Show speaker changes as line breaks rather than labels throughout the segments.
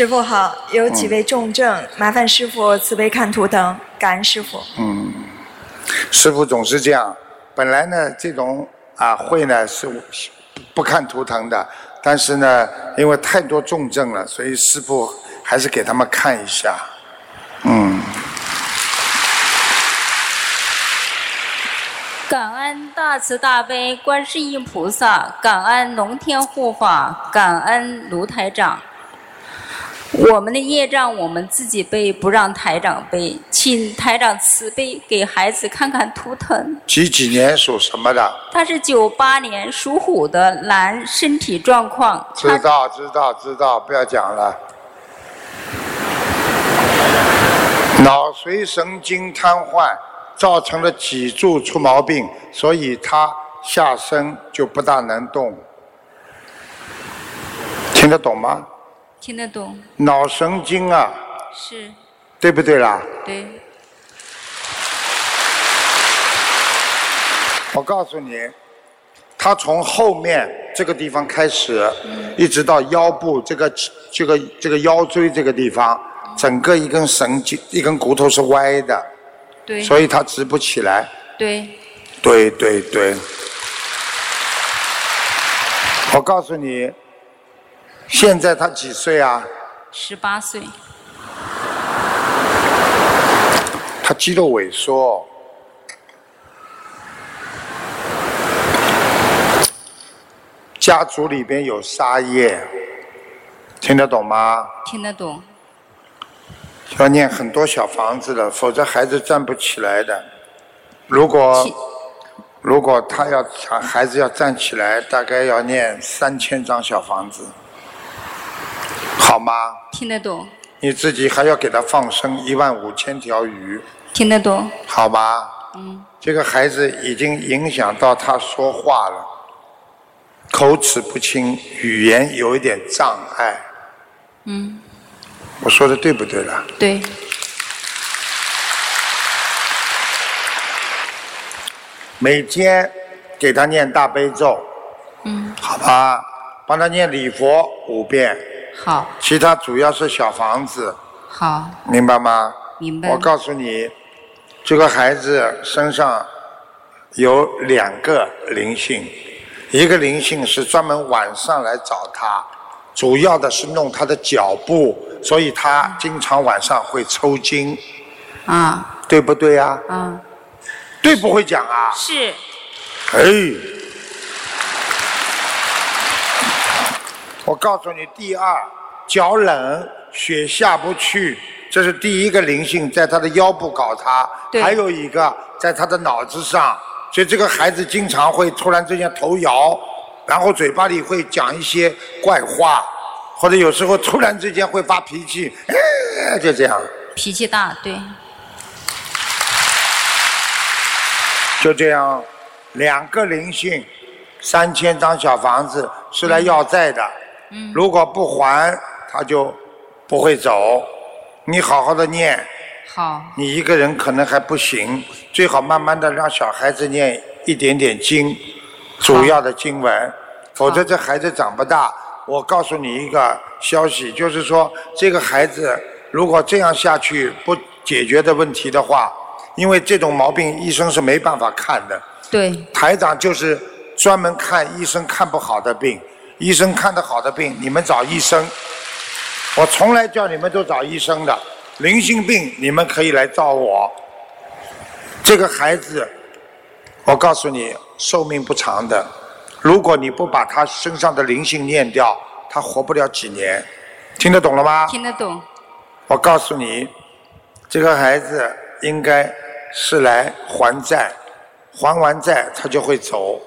师傅好，有几位重症，麻烦师傅慈悲看图腾，感恩师傅。
嗯，师傅总是这样。本来呢，这种啊会呢是不看图腾的，但是呢，因为太多重症了，所以师傅还是给他们看一下。嗯。
感恩大慈大悲观世音菩萨，感恩龙天护法，感恩卢台长。我们的业障我们自己背，不让台长背，请台长慈悲给孩子看看图腾。
几几年属什么的？
他是九八年属虎的男，身体状况。
知道知道知道，不要讲了。脑髓神经瘫痪。造成了脊柱出毛病，所以他下身就不大能动。听得懂吗？
听得懂。
脑神经啊。
是。
对不对啦？
对。
我告诉你，他从后面这个地方开始，一直到腰部这个这个这个腰椎这个地方，整个一根神经一根骨头是歪的。对所以他直不起来。
对。
对对对。我告诉你，现在他几岁啊？
十八岁。
他肌肉萎缩，家族里边有杀业，听得懂吗？
听得懂。
要念很多小房子的，否则孩子站不起来的。如果如果他要孩子要站起来，大概要念三千张小房子，好吗？
听得懂。
你自己还要给他放生一万五千条鱼。
听得懂。
好吧。
嗯。
这个孩子已经影响到他说话了，口齿不清，语言有一点障碍。
嗯。
我说的对不对了？
对。
每天给他念大悲咒。
嗯。
好吧，帮他念礼佛五遍。
好。
其他主要是小房子。
好。
明白吗？
明白。
我告诉你，这个孩子身上有两个灵性，一个灵性是专门晚上来找他，主要的是弄他的脚步。所以他经常晚上会抽筋，
啊，
对不对呀？
啊，
对不会讲啊？
是。
哎，我告诉你，第二，脚冷，血下不去，这是第一个灵性，在他的腰部搞他。还有一个在他的脑子上，所以这个孩子经常会突然之间头摇，然后嘴巴里会讲一些怪话。或者有时候突然之间会发脾气，就这样。
脾气大，对。
就这样，两个灵性，三千张小房子是来要债的。
嗯。
如果不还，他就不会走。你好好的念。
好。
你一个人可能还不行，最好慢慢的让小孩子念一点点经，主要的经文，否则这孩子长不大。我告诉你一个消息，就是说这个孩子如果这样下去不解决的问题的话，因为这种毛病医生是没办法看的。
对。
台长就是专门看医生看不好的病，医生看得好的病，你们找医生。我从来叫你们都找医生的，灵性病你们可以来找我。这个孩子，我告诉你，寿命不长的。如果你不把他身上的灵性念掉，他活不了几年。听得懂了吗？
听得懂。
我告诉你，这个孩子应该是来还债，还完债他就会走。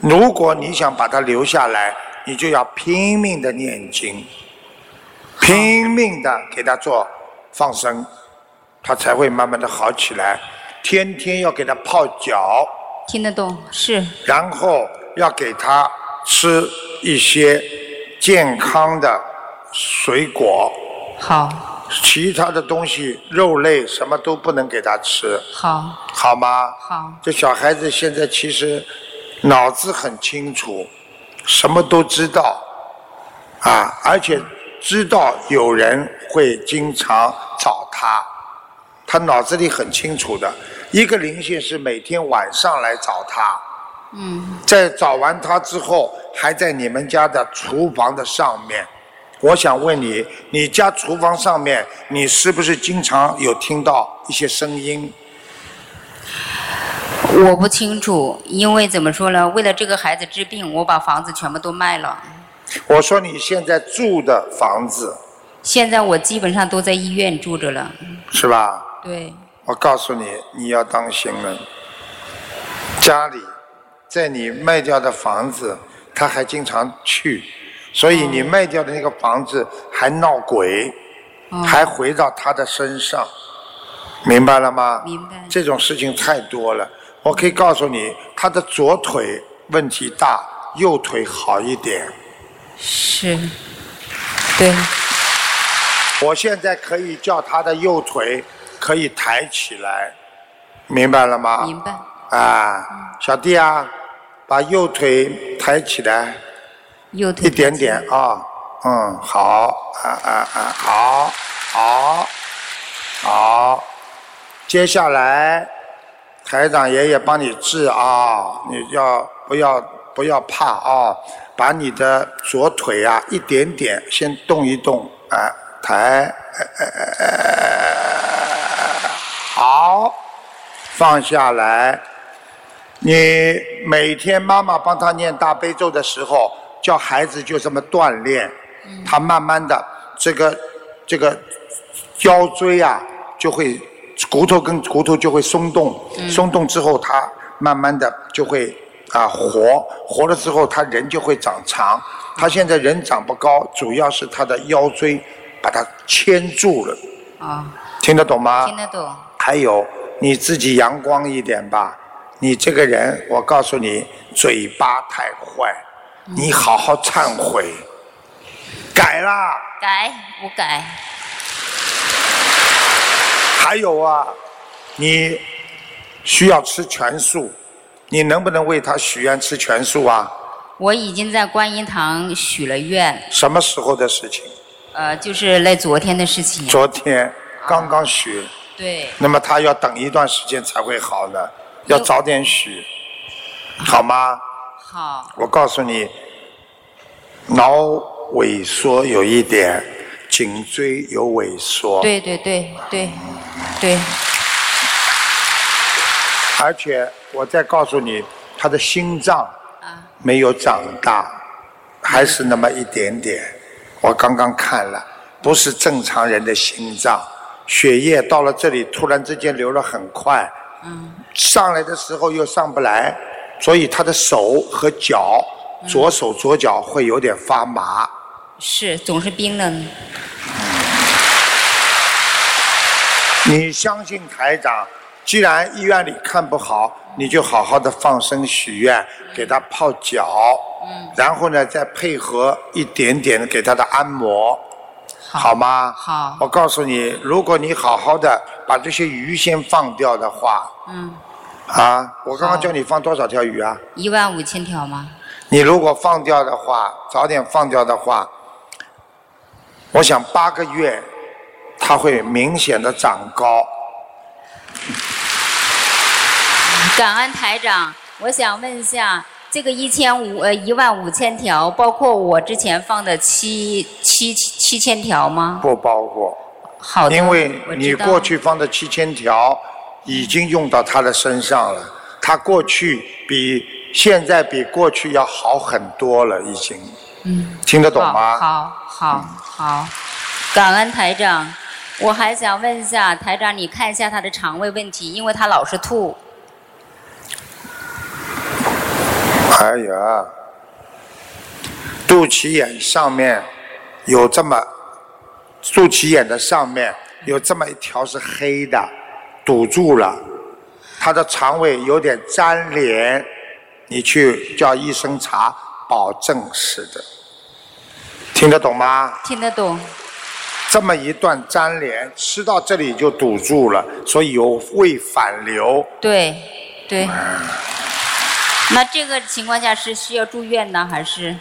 如果你想把他留下来，你就要拼命的念经，拼命的给他做放生，他才会慢慢的好起来。天天要给他泡脚。
听得懂，是。
然后。要给他吃一些健康的水果。
好。
其他的东西，肉类什么都不能给他吃。
好。
好吗？
好。
这小孩子现在其实脑子很清楚，什么都知道，啊，而且知道有人会经常找他，他脑子里很清楚的。一个灵性是每天晚上来找他，
嗯，
在找完他之后，还在你们家的厨房的上面。我想问你，你家厨房上面，你是不是经常有听到一些声音？
我不清楚，因为怎么说呢？为了这个孩子治病，我把房子全部都卖了。
我说你现在住的房子
现在我基本上都在医院住着了。
是吧？
对，
我告诉你，你要当心了。家里，在你卖掉的房子，他还经常去，所以你卖掉的那个房子还闹鬼，
哦
还回到他的身上，明白了吗？
明白
这种事情太多了，我可以告诉你，他的左腿问题大，右腿好一点。
是，对，
我现在可以叫他的右腿可以抬起来，明白了吗？
明白。
啊，小弟啊，把右腿抬起来
右腿
一点点啊，嗯，好，啊啊啊，好，好，好，接下来台长爷爷帮你治啊，你要不要不要怕啊？把你的左腿啊一点点先动一动，啊，抬，好，放下来。你每天妈妈帮他念大悲咒的时候，叫孩子就这么锻炼，他慢慢的这个这个腰椎啊就会骨头跟骨头就会松动，松动之后它慢慢的就会啊活，活了之后他人就会长长。他现在人长不高，主要是他的腰椎把它牵住了，
啊、
听得懂吗？
听得懂。
还有你自己阳光一点吧。你这个人，我告诉你，嘴巴太坏，你好好忏悔，改啦。
改，我改。
还有啊，你需要吃全素，你能不能为他许愿吃全素啊？
我已经在观音堂许了愿，
什么时候的事情？
呃，就是那昨天的事情。
昨天刚刚许，
对，
那么他要等一段时间才会好的，要早点许，好吗？
好，
我告诉你，脑萎缩有一点，颈椎有萎缩，
对对对对对，
而且我再告诉你，他的心脏
啊，
没有长大，还是那么一点点。我刚刚看了，不是正常人的心脏，血液到了这里突然之间流了很快，
嗯，
上来的时候又上不来，所以他的手和脚，左手左脚会有点发麻。
是总是冰冷。
你相信台长，既然医院里看不好，你就好好的放生许愿，给他泡脚，
嗯，
然后呢再配合一点点给他的按摩，
好
好吗？
好
我告诉你，如果你好好的把这些鱼先放掉的话，
嗯，
啊，我刚刚
好
叫你放多少条鱼啊？
一万五千条吗？
你如果放掉的话，早点放掉的话，我想八个月，他会明显的长高。
感恩台长，我想问一下，这个一千五呃一万五千条，包括我之前放的七七七千条吗？
不包括，
好的，
因为你过去放的七千条已经用到他的身上了，他过去比现在比过去要好很多了，已经。
嗯。
听得懂吗？
好，好，好好，感恩台长。我还想问一下台长，你看一下他的肠胃问题，因为他老是吐。
哎呀，肚脐眼上面有这么，肚脐眼的上面有这么一条是黑的，堵住了，他的肠胃有点粘连，你去叫医生查，保证是的，听得懂吗？
听得懂？
这么一段粘连，吃到这里就堵住了，所以有胃反流。
对，对。那这个情况下是需要住院呢，还是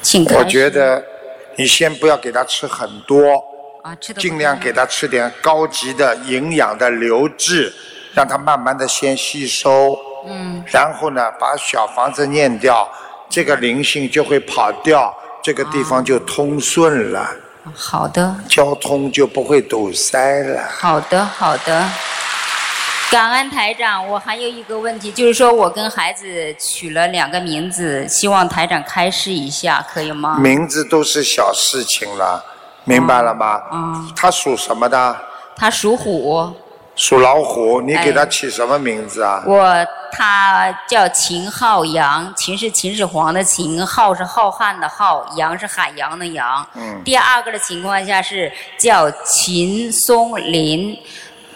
请开
我觉得你先不要给他吃很多，
啊，吃的
尽量给他吃点高级的营养的流质，让他慢慢的先吸收。
嗯，
然后呢，把小房子念掉，这个灵性就会跑掉，这个地方就通顺了，
好的，
交通就不会堵塞了。
好的，好的。感恩台长，我还有一个问题，就是说我跟孩子取了两个名字，希望台长开示一下，可以吗？
名字都是小事情了，明白了吗？
嗯，
他属什么的？
他属虎，
属老虎。你给他
哎
起什么名字啊？
我他叫秦浩洋，秦是秦始皇的秦，浩是浩瀚的浩，洋是海洋的洋。
嗯
第二个的情况下是叫秦松林，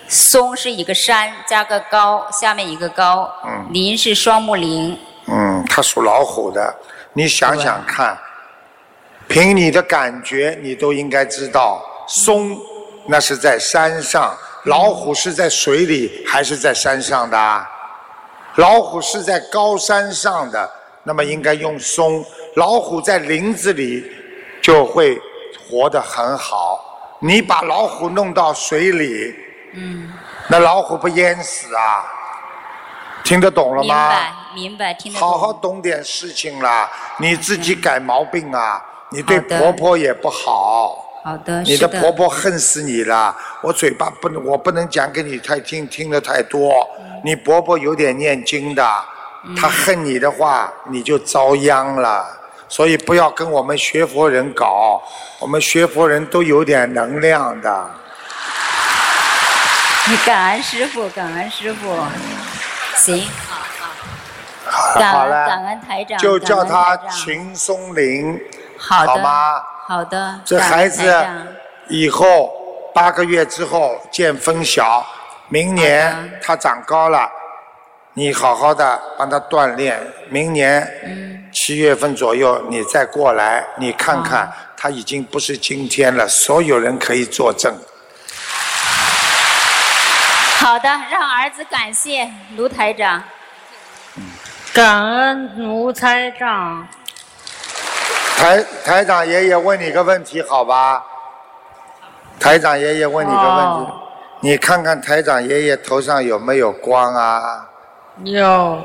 松是一个山加个高，下面一个高，
嗯
林是双木林。
嗯，他属老虎的。你想想看，凭你的感觉，你都应该知道，松那是在山上，老虎是在水里还是在山上的啊？老虎是在高山上的，那么应该用松。老虎在林子里就会活得很好。你把老虎弄到水里，
嗯，
那老虎不淹死啊？听得懂了吗
明
吗？
白明白，听得懂。
好好懂点事情啦，你自己改毛病啊！你对婆婆也不好，
好的，
你的婆婆恨死你了。我嘴巴不能，我不能讲给你太听，听得太多。你婆婆有点念经的，她恨你的话，你就遭殃了。所以不要跟我们学佛人搞，我们学佛人都有点能量的。
你感恩师傅，感恩师傅。行，好好。感
好
恩感
了，
恩台长，
就叫
感
他秦松林，
好的，
好吗？
好的，
这孩子以后八个月之后见分晓，明年他长高了，你好好的帮他锻炼，明年
嗯
七月份左右你再过来，你看看他已经不是今天了，所有人可以作证。
好的，让儿子感谢卢台长。
感恩卢台长，
台台长爷爷问你个问题，好吧？台长爷爷问你个问题，
哦
你看看台长爷爷头上有没有光啊？
有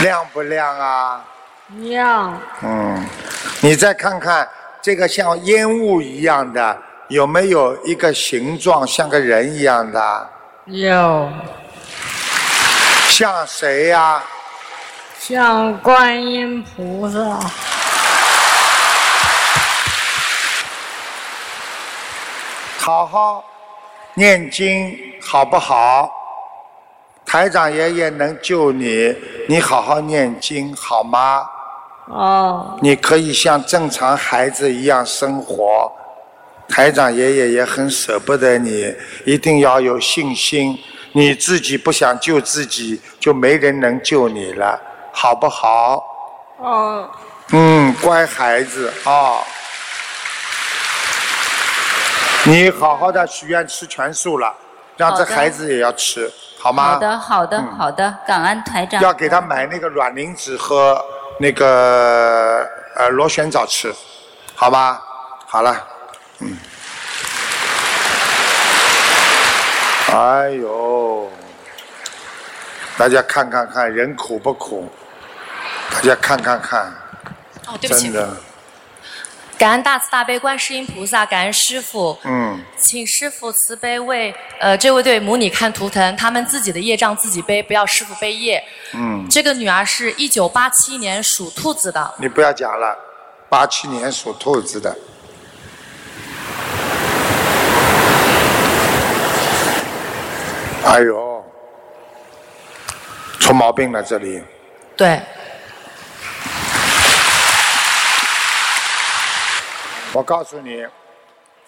亮不亮啊？
亮
嗯，你再看看这个像烟雾一样的，有没有一个形状像个人一样的？
有
像谁呀、
像观音菩萨，
好好念经好不好？台长爷爷能救你，你好好念经好吗？
哦，
你可以像正常孩子一样生活。台长爷爷也很舍不得你，一定要有信心。你自己不想救自己，就没人能救你了，好不好？
哦，
嗯，乖孩子啊、你好好的许愿吃全素了，让这孩子也要吃，好吗？
好的，好的，
嗯
好的，感恩台长。
要给他买那个卵磷脂和那个呃螺旋藻吃，好吧？好了，嗯。哎呦，大家看看看，人苦不苦？大家看看看，
哦，对不起。
真，的，
感恩大慈大悲观世音菩萨，感恩师傅，
嗯，
请师傅慈悲为呃这位对母女看图腾，他们自己的业障自己背，不要师傅背业。
嗯，
这个女儿是一九八七年属兔子的，
你不要讲了，八七年属兔子的，哎呦，出毛病了这里。
对，
我告诉你，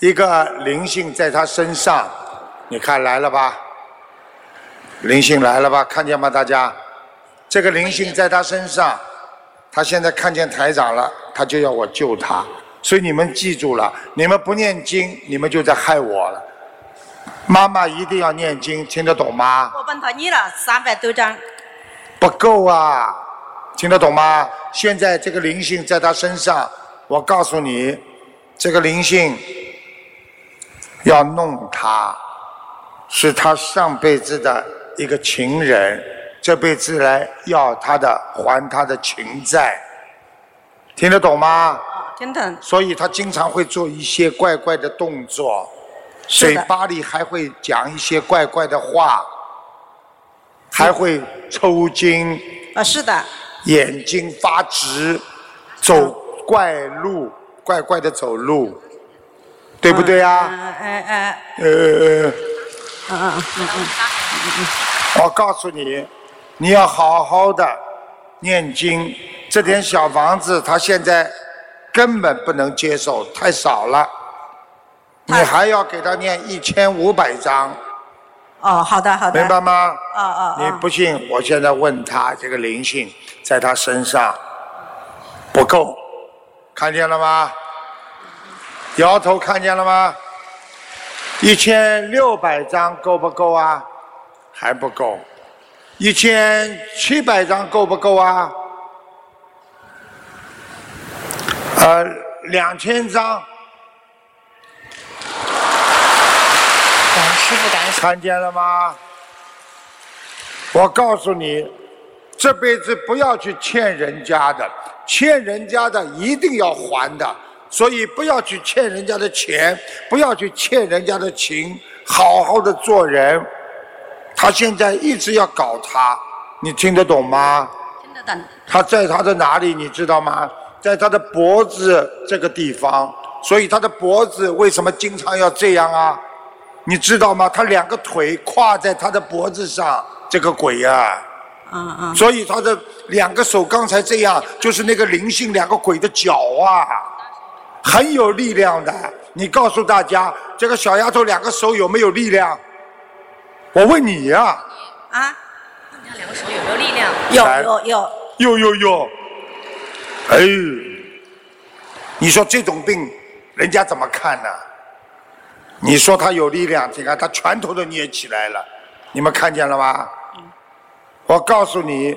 一个灵性在他身上，你看来了吧？灵性来了吧？看见吗，大家？这个灵性在他身上，他现在看见台长了，他就要我救他。所以你们记住了，你们不念经，你们就在害我了。妈妈一定要念经，听得懂吗？
我帮他念了三百多张，
不够啊，听得懂吗？现在这个灵性在他身上，我告诉你，这个灵性要弄他，是他上辈子的一个情人，这辈子来要他的还他的情债，听得懂吗？
听懂。
所以他经常会做一些怪怪的动作，嘴巴里还会讲一些怪怪的话，还会抽筋，
啊，是的，
眼睛发直，走怪路，怪怪的走路，对不对啊？
哎哎嗯
呃，
嗯嗯嗯嗯
我告诉你，你要好好的念经。这点小房子，他现在根本不能接受，太少了。你还要给他念一千五百章，
哦，好的好的。
明白吗？
哦哦
你
哦。
不信，我现在问他这个灵性在他身上不够，看见了吗？摇头看见了吗？一千六百张够不够啊？还不够。一千七百张够不够啊？呃，两千张
感恩师傅，感恩
看见了吗？我告诉你，这辈子不要去欠人家的，欠人家的一定要还的，所以不要去欠人家的钱，不要去欠人家的情，好好的做人。他现在一直要搞他，你听得懂吗？
听得懂。
他在他的哪里，你知道吗？在他的脖子这个地方，所以他的脖子为什么经常要这样啊？你知道吗？他两个腿跨在他的脖子上，这个鬼呀、
嗯嗯。
所以他的两个手刚才这样，就是那个灵性两个鬼的脚啊，很有力量的。你告诉大家，这个小丫头两个手有没有力量？我问你呀、
啊，
傅，两个手有没有力量？
有有有，
有有有，哎，你说这种病，人家怎么看呢？你说他有力量，你看他拳头都捏起来了，你们看见了吗？我告诉你，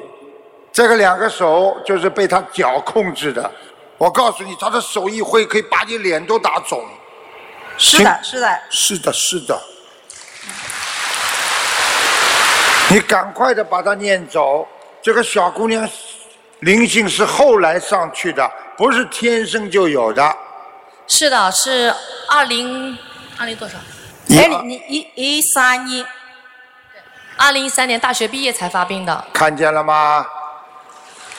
这个两个手就是被他脚控制的。我告诉你，他的手一挥，可以把你脸都打肿。
是的是的，
是的，是的。你赶快的把它念走。这个小姑娘灵性是后来上去的，不是天生就有的。
是的，是二零二零多少？
哎，你一一三一，
二零一三年大学毕业才发病的。
看见了吗？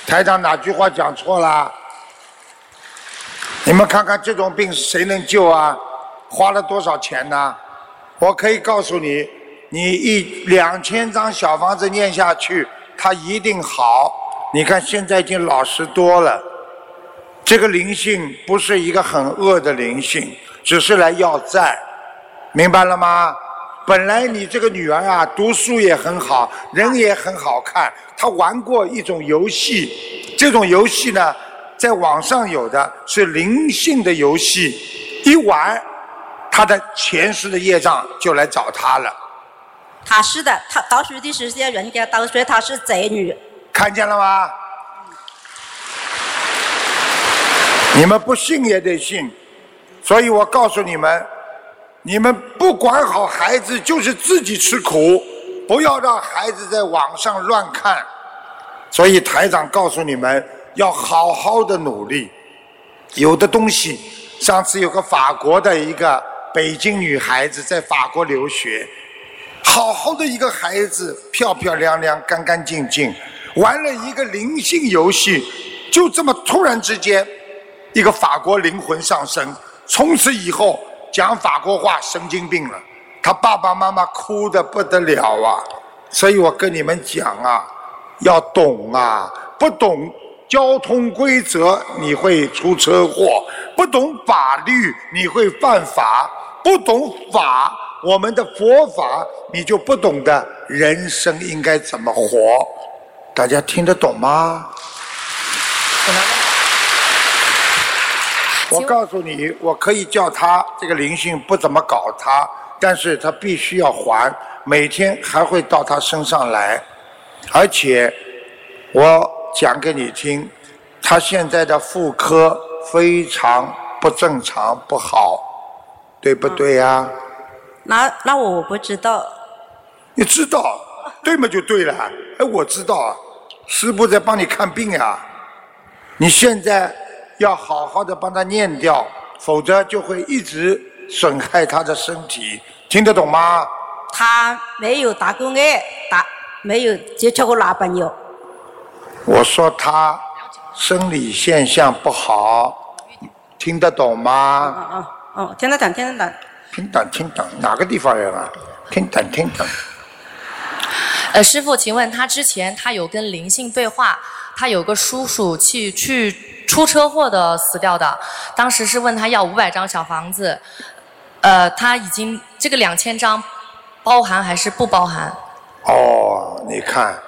台长哪句话讲错了？你们看看这种病谁能救啊？花了多少钱呢？我可以告诉你，你一两千张小房子念下去，它一定好。你看现在已经老实多了。这个灵性不是一个很恶的灵性，只是来要债，明白了吗？本来你这个女儿啊，读书也很好，人也很好看。她玩过一种游戏，这种游戏呢，在网上有的是灵性的游戏，一玩，她的前世的业障就来找她了。
他是的，他读书的时间人家都说她是贼女，
看见了吗？你们不信也得信，所以我告诉你们，你们不管好孩子，就是自己吃苦，不要让孩子在网上乱看。所以台长告诉你们，要好好的努力。有的东西，上次有个法国的一个北京女孩子在法国留学，好好的一个孩子，漂漂亮亮、干干净净，玩了一个灵性游戏，就这么突然之间，一个法国灵魂上升，从此以后讲法国话神经病了，他爸爸妈妈哭的不得了啊！所以我跟你们讲啊，要懂啊，不懂交通规则你会出车祸，不懂法律你会犯法，不懂法我们的佛法你就不懂得人生应该怎么活，大家听得懂吗？我告诉你，我可以叫他这个灵性不怎么搞他，但是他必须要还，每天还会到他身上来，而且我讲给你听，他现在的妇科非常不正常，不好，对不对呀、
那那我不知道，
你知道，对嘛就对了。哎，我知道啊，师傅在帮你看病啊。你现在要好好的帮他念掉，否则就会一直损害他的身体，听得懂吗？
他没有打过爱，打没有接触过男朋友。
我说他生理现象不好，听得懂吗？
哦哦哦，听得懂，听得懂。
听懂听懂，哪个地方人啊？听懂听懂。
呃，师傅，请问他之前他有跟灵性对话，他有个叔叔去去出车祸的死掉的，当时是问他要五百张小房子，呃，他已经这个两千张包含还是不包含？
哦，你看，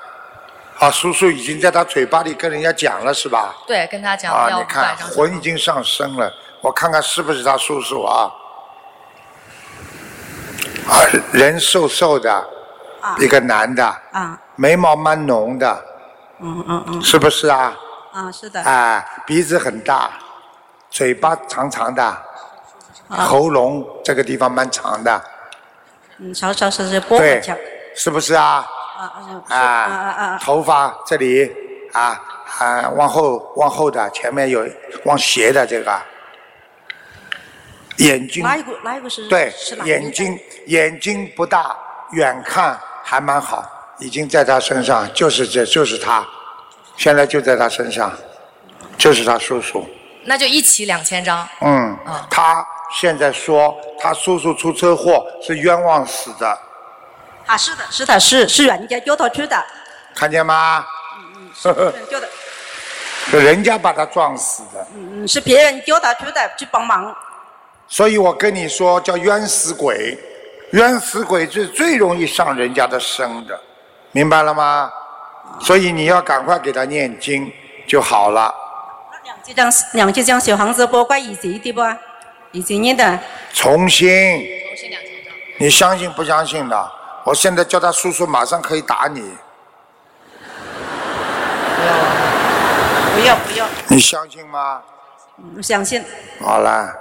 啊，叔叔已经在他嘴巴里跟人家讲了是吧？
对，跟他讲
啊，
要
你看。魂已经上升了，我看看是不是他叔叔啊？啊，人瘦瘦的，
啊
一个男的，
啊，
眉毛蛮浓的，
嗯嗯嗯，
是不是啊？
啊，是的。
啊，鼻子很大，嘴巴长长的，
啊
喉咙这个地方蛮长的，
嗯，长长是是波
对
很强。，
是不是啊？
啊啊啊啊！
头发这里啊啊，往后往后的，前面有往斜的这个，眼睛
哪一个哪一个是？
对眼睛眼睛不大，远看还蛮好，已经在他身上，就是这就是他，现在就在他身上，就是他叔叔。
那就一起两千张。
嗯
啊，
他现在说他叔叔出车祸是冤枉死的，
啊，是的，是的，是是人家丢他去的，
看见吗？
是别人叫的，
是人家把他撞死的，
嗯嗯，是别人叫他去的，去帮忙。
所以我跟你说叫冤死鬼，冤死鬼是最容易上人家的身的，明白了吗？所以你要赶快给他念经就好了。
两千张两千张小房子包括以前的不？以前念的。
重新，重新两你相信不相信的？我现在叫他叔叔，马上可以打你，
不要不要，
你相信吗？
不相信。
好了，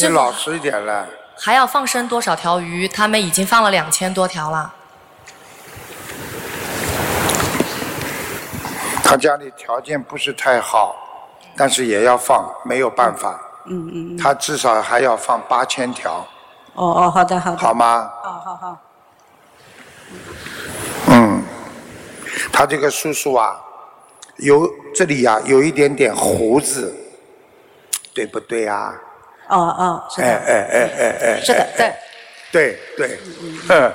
你老实一点了。
还要放生多少条鱼？他们已经放了两千多条了。
他家里条件不是太好，但是也要放，没有办法。
嗯嗯嗯。
他至少还要放八千条，
哦哦，好的好的。
好吗？
好好好。
嗯，他这个叔叔啊，有这里呀、有一点点胡子，对不对啊？
哦哦，是的。
哎哎哎哎哎，
是的，对。
对对，哼，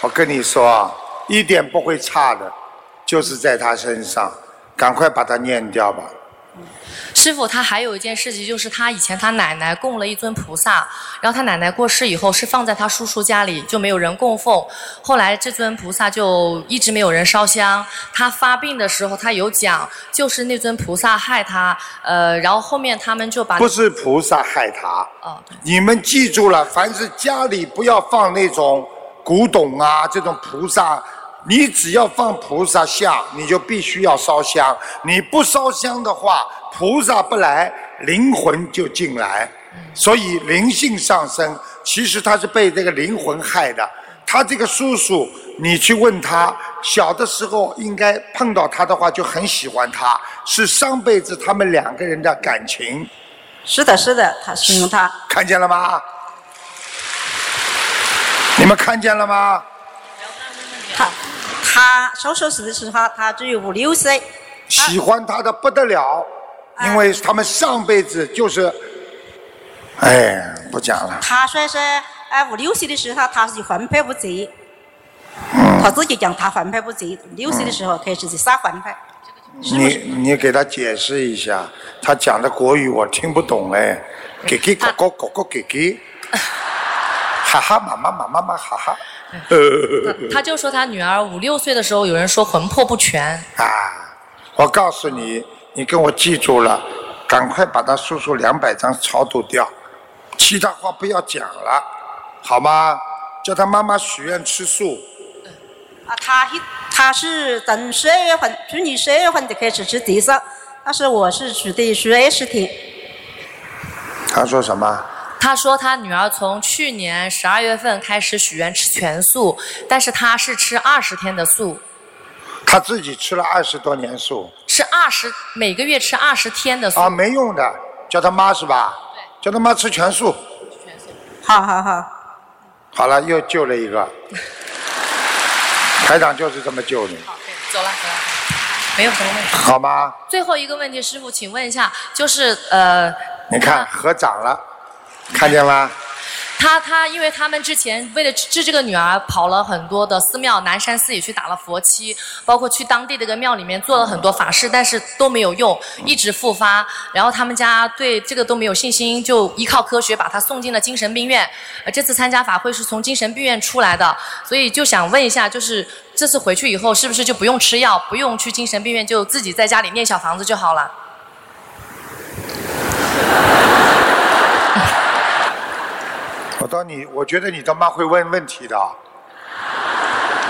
我跟你说啊，一点不会差的，就是在他身上，赶快把它念掉吧。
师傅，他还有一件事情，就是他以前他奶奶供了一尊菩萨，然后他奶奶过世以后是放在他叔叔家里，就没有人供奉。后来这尊菩萨就一直没有人烧香。他发病的时候，他有讲，就是那尊菩萨害他。呃，然后后面他们就把
不是菩萨害他，
哦，
你们记住了，凡是家里不要放那种古董啊，这种菩萨，你只要放菩萨像，你就必须要烧香。你不烧香的话，菩萨不来，灵魂就进来。所以灵性上升，其实他是被这个灵魂害的。他这个叔叔，你去问他，小的时候应该碰到他的话就很喜欢他，是上辈子他们两个人的感情。
是的，是的，他形容他。
看见了吗？你们看见了吗？
他他手手死的时候，他只有五六岁。
喜欢他的不得了，因为他们上辈子就是，哎，不讲了。
他说是哎五六岁的时候，他是环拍不及，
嗯
他自己讲他环拍不及，六岁的时候开始是撒环拍。
你你给他解释一下，他讲的国语我听不懂哎，给给狗狗狗狗给给，哈哈妈妈妈妈妈哈哈，
他就说他女儿五六岁的时候，有人说魂魄不全。
啊！我告诉你，你跟我记住了，赶快把他叔叔两百张超度掉，其他话不要讲了，好吗？叫他妈妈许愿吃素，
啊，他一他是从十二月份，去年十二月份就开始吃地上，但是我是吃的十二十天。
他说什么？
他说他女儿从去年十二月份开始许愿吃全素，但是他是吃二十天的素，
他自己吃了二十多年素
吃二十每个月吃二十天的素。
啊，没用的，叫他妈是吧？对叫他妈吃全素。
全素好好好，
好了，又救了一个。台长就是这么救你，好
走了，走了，没有什么问题。
好吗？
最后一个问题，师傅，请问一下，就是呃，
你看合掌了，看见吗？
他他，因为他们之前为了治这个女儿，跑了很多的寺庙，南山寺也去打了佛七，包括去当地的一个庙里面做了很多法事，但是都没有用，一直复发。然后他们家对这个都没有信心，就依靠科学把他送进了精神病院。呃，这次参加法会是从精神病院出来的，所以就想问一下，就是这次回去以后是不是就不用吃药，不用去精神病院，就自己在家里念小房子就好了？
我到你，我觉得你他妈会问问题的。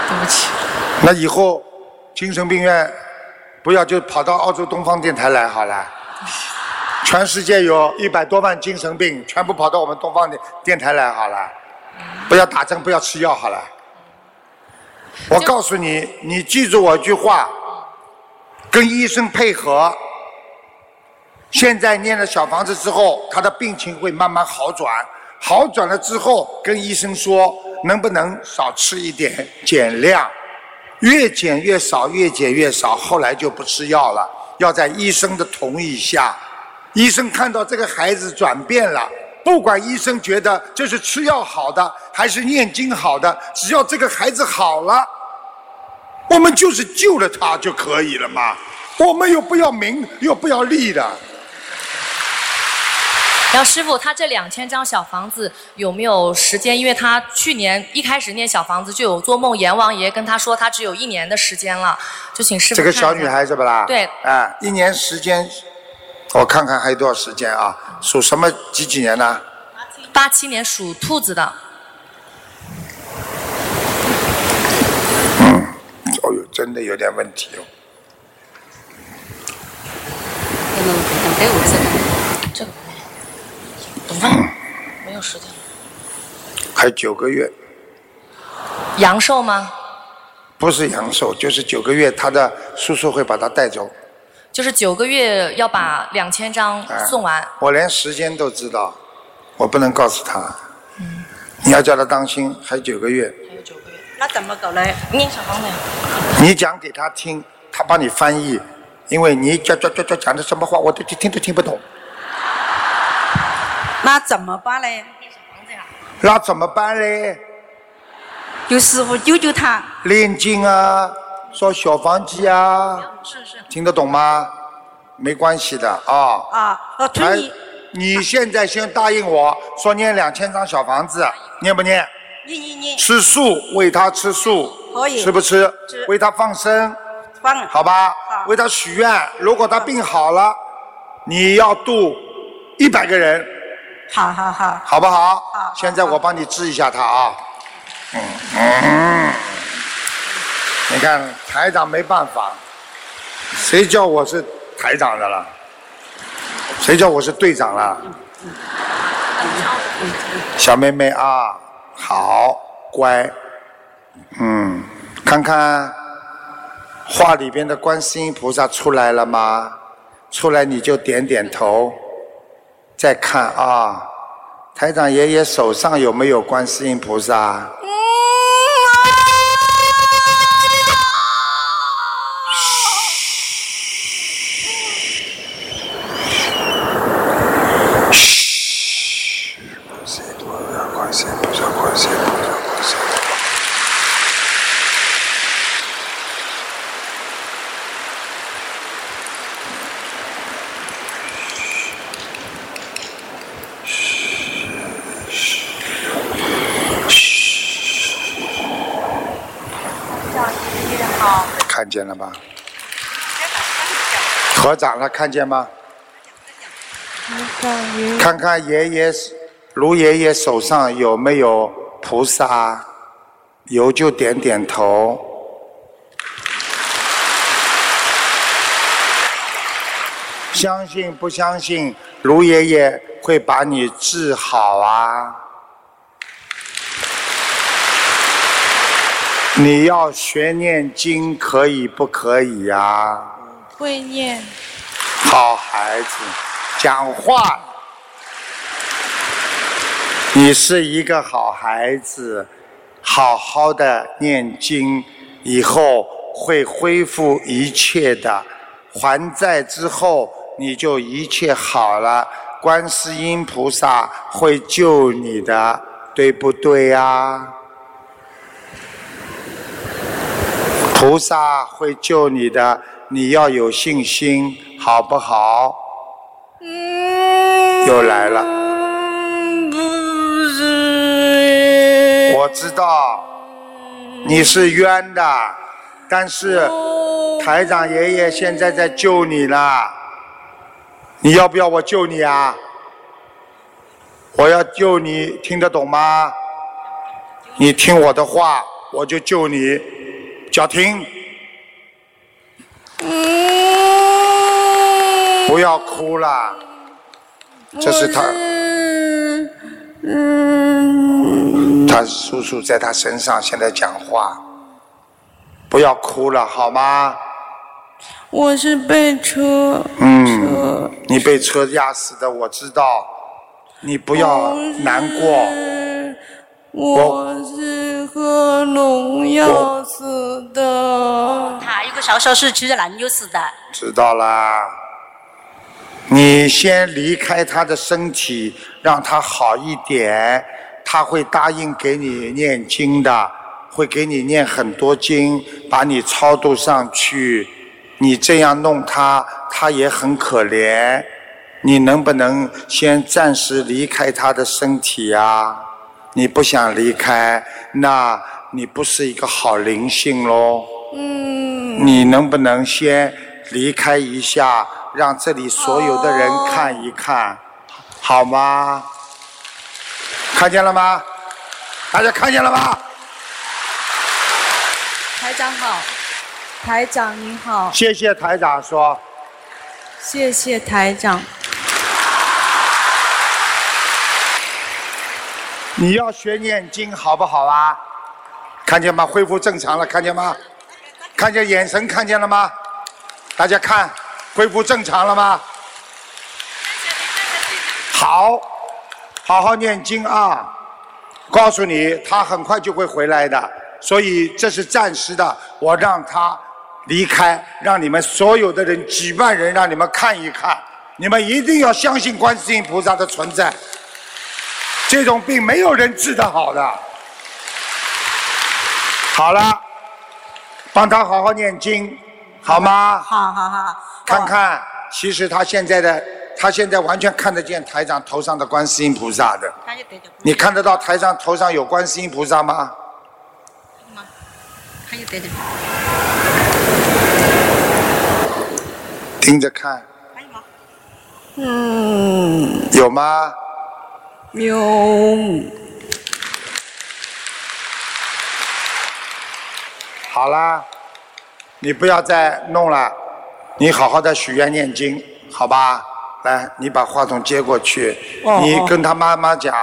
对不起。
那以后精神病院不要就跑到澳洲东方电台来好了。全世界有一百多万精神病，全部跑到我们东方电电台来好了。不要打针，不要吃药好了。我告诉你，你记住我一句话，跟医生配合。现在念了小房子之后，他的病情会慢慢好转。好转了之后，跟医生说能不能少吃一点，减量，越减越少，越减越少。后来就不吃药了，要在医生的同意下。医生看到这个孩子转变了，不管医生觉得这是吃药好的还是念经好的，只要这个孩子好了，我们就是救了他就可以了嘛。我们又不要名，又不要利的。
然后师傅，他这两千张小房子有没有时间？因为他去年一开始念小房子就有做梦，阎王爷跟他说他只有一年的时间了，就请师傅
这个小女孩是不啦？
对
啊，一年时间，我看看还有多少时间啊？属什么几几年呢？
八七年属兔子的，
哦呦，真的有点问题哦。
这 没有时间。
还九个月，
阳寿吗？
不是阳寿，就是九个月，他的叔叔会把他带走。
就是九个月要把两千张
啊
送完。
我连时间都知道，我不能告诉他。嗯你要叫他当心，还有九个月。
那怎么搞呢？
念小房子呀。
你讲给他听，他帮你翻译，因为你讲讲讲讲讲的什么话，我都听听都听不懂。
那怎么办呢？
那怎么办嘞？
有师傅救救他。
念经啊，烧小房子啊，
是是。
听得懂吗？没关系的啊。
啊，呃，
还
春你
你现在先答应我说念两千张小房子，念不念？
念念念
吃素，喂他吃素，
可以
吃不吃？
吃
为他放生，
放
好吧？
好
为他许愿，如果他病好了，你要度一百个人，
好好好，
好不好？
好
现在我帮你治一下他啊。嗯嗯，你看台长没办法，谁叫我是台长的了？谁叫我是队长了？小妹妹啊，好乖，嗯，看看画里边的观世音菩萨出来了吗？出来你就点点头，再看啊，台长爷爷手上有没有观世音菩萨，观世音菩萨，观世音菩萨。看见了吧？合掌了，看见吗？看看爷爷卢爷爷手上有没有菩萨，有就点点头。相信不相信，卢爷爷会把你治好啊？你要学念经，可以不可以呀、
会念。
好孩子，讲话。你是一个好孩子，好好的念经，以后会恢复一切的。还债之后，你就一切好了。观世音菩萨会救你的，对不对呀、菩萨会救你的，你要有信心，好不好？又来了。我知道你是冤的，但是台长爷爷现在在救你了。你要不要我救你啊？我要救你，听得懂吗？你听我的话，我就救你。叫停，不要哭了。这是他。他叔叔在他身上现在讲话，不要哭了好吗？
我是被车
嗯，你被车压死的，我知道，你不要难过。
我是喝农药死的。
他有个小小是吃蓝油死的。
知道啦。你先离开他的身体，让他好一点，他会答应给你念经的，会给你念很多经，把你超度上去。你这样弄他，他也很可怜。你能不能先暂时离开他的身体呀、你不想离开，那你不是一个好灵性喽。
嗯，
你能不能先离开一下，让这里所有的人看一看，好吗？看见了吗？大家看见了吗？
台长好，台长您好，
谢谢台长说，
谢谢台长。
你要学念经好不好啊？看见吗？恢复正常了，看见吗？看见眼神看见了吗？大家看，恢复正常了吗？好，好好念经啊！告诉你，他很快就会回来的，所以这是暂时的，我让他离开，让你们所有的人几万人让你们看一看，你们一定要相信观世音菩萨的存在。这种病没有人治得好的。好了，帮他好好念经，好吗？
好好好。
看看，其实他现在的，他现在完全看得见台长头上的观世音菩萨的。你看得到台上头上有观世音菩萨吗？
他就得着。
盯着看，
嗯，
有吗？
有。
好啦，你不要再弄了，你好好的许愿念经，好吧？来，你把话筒接过去，你跟他妈妈讲，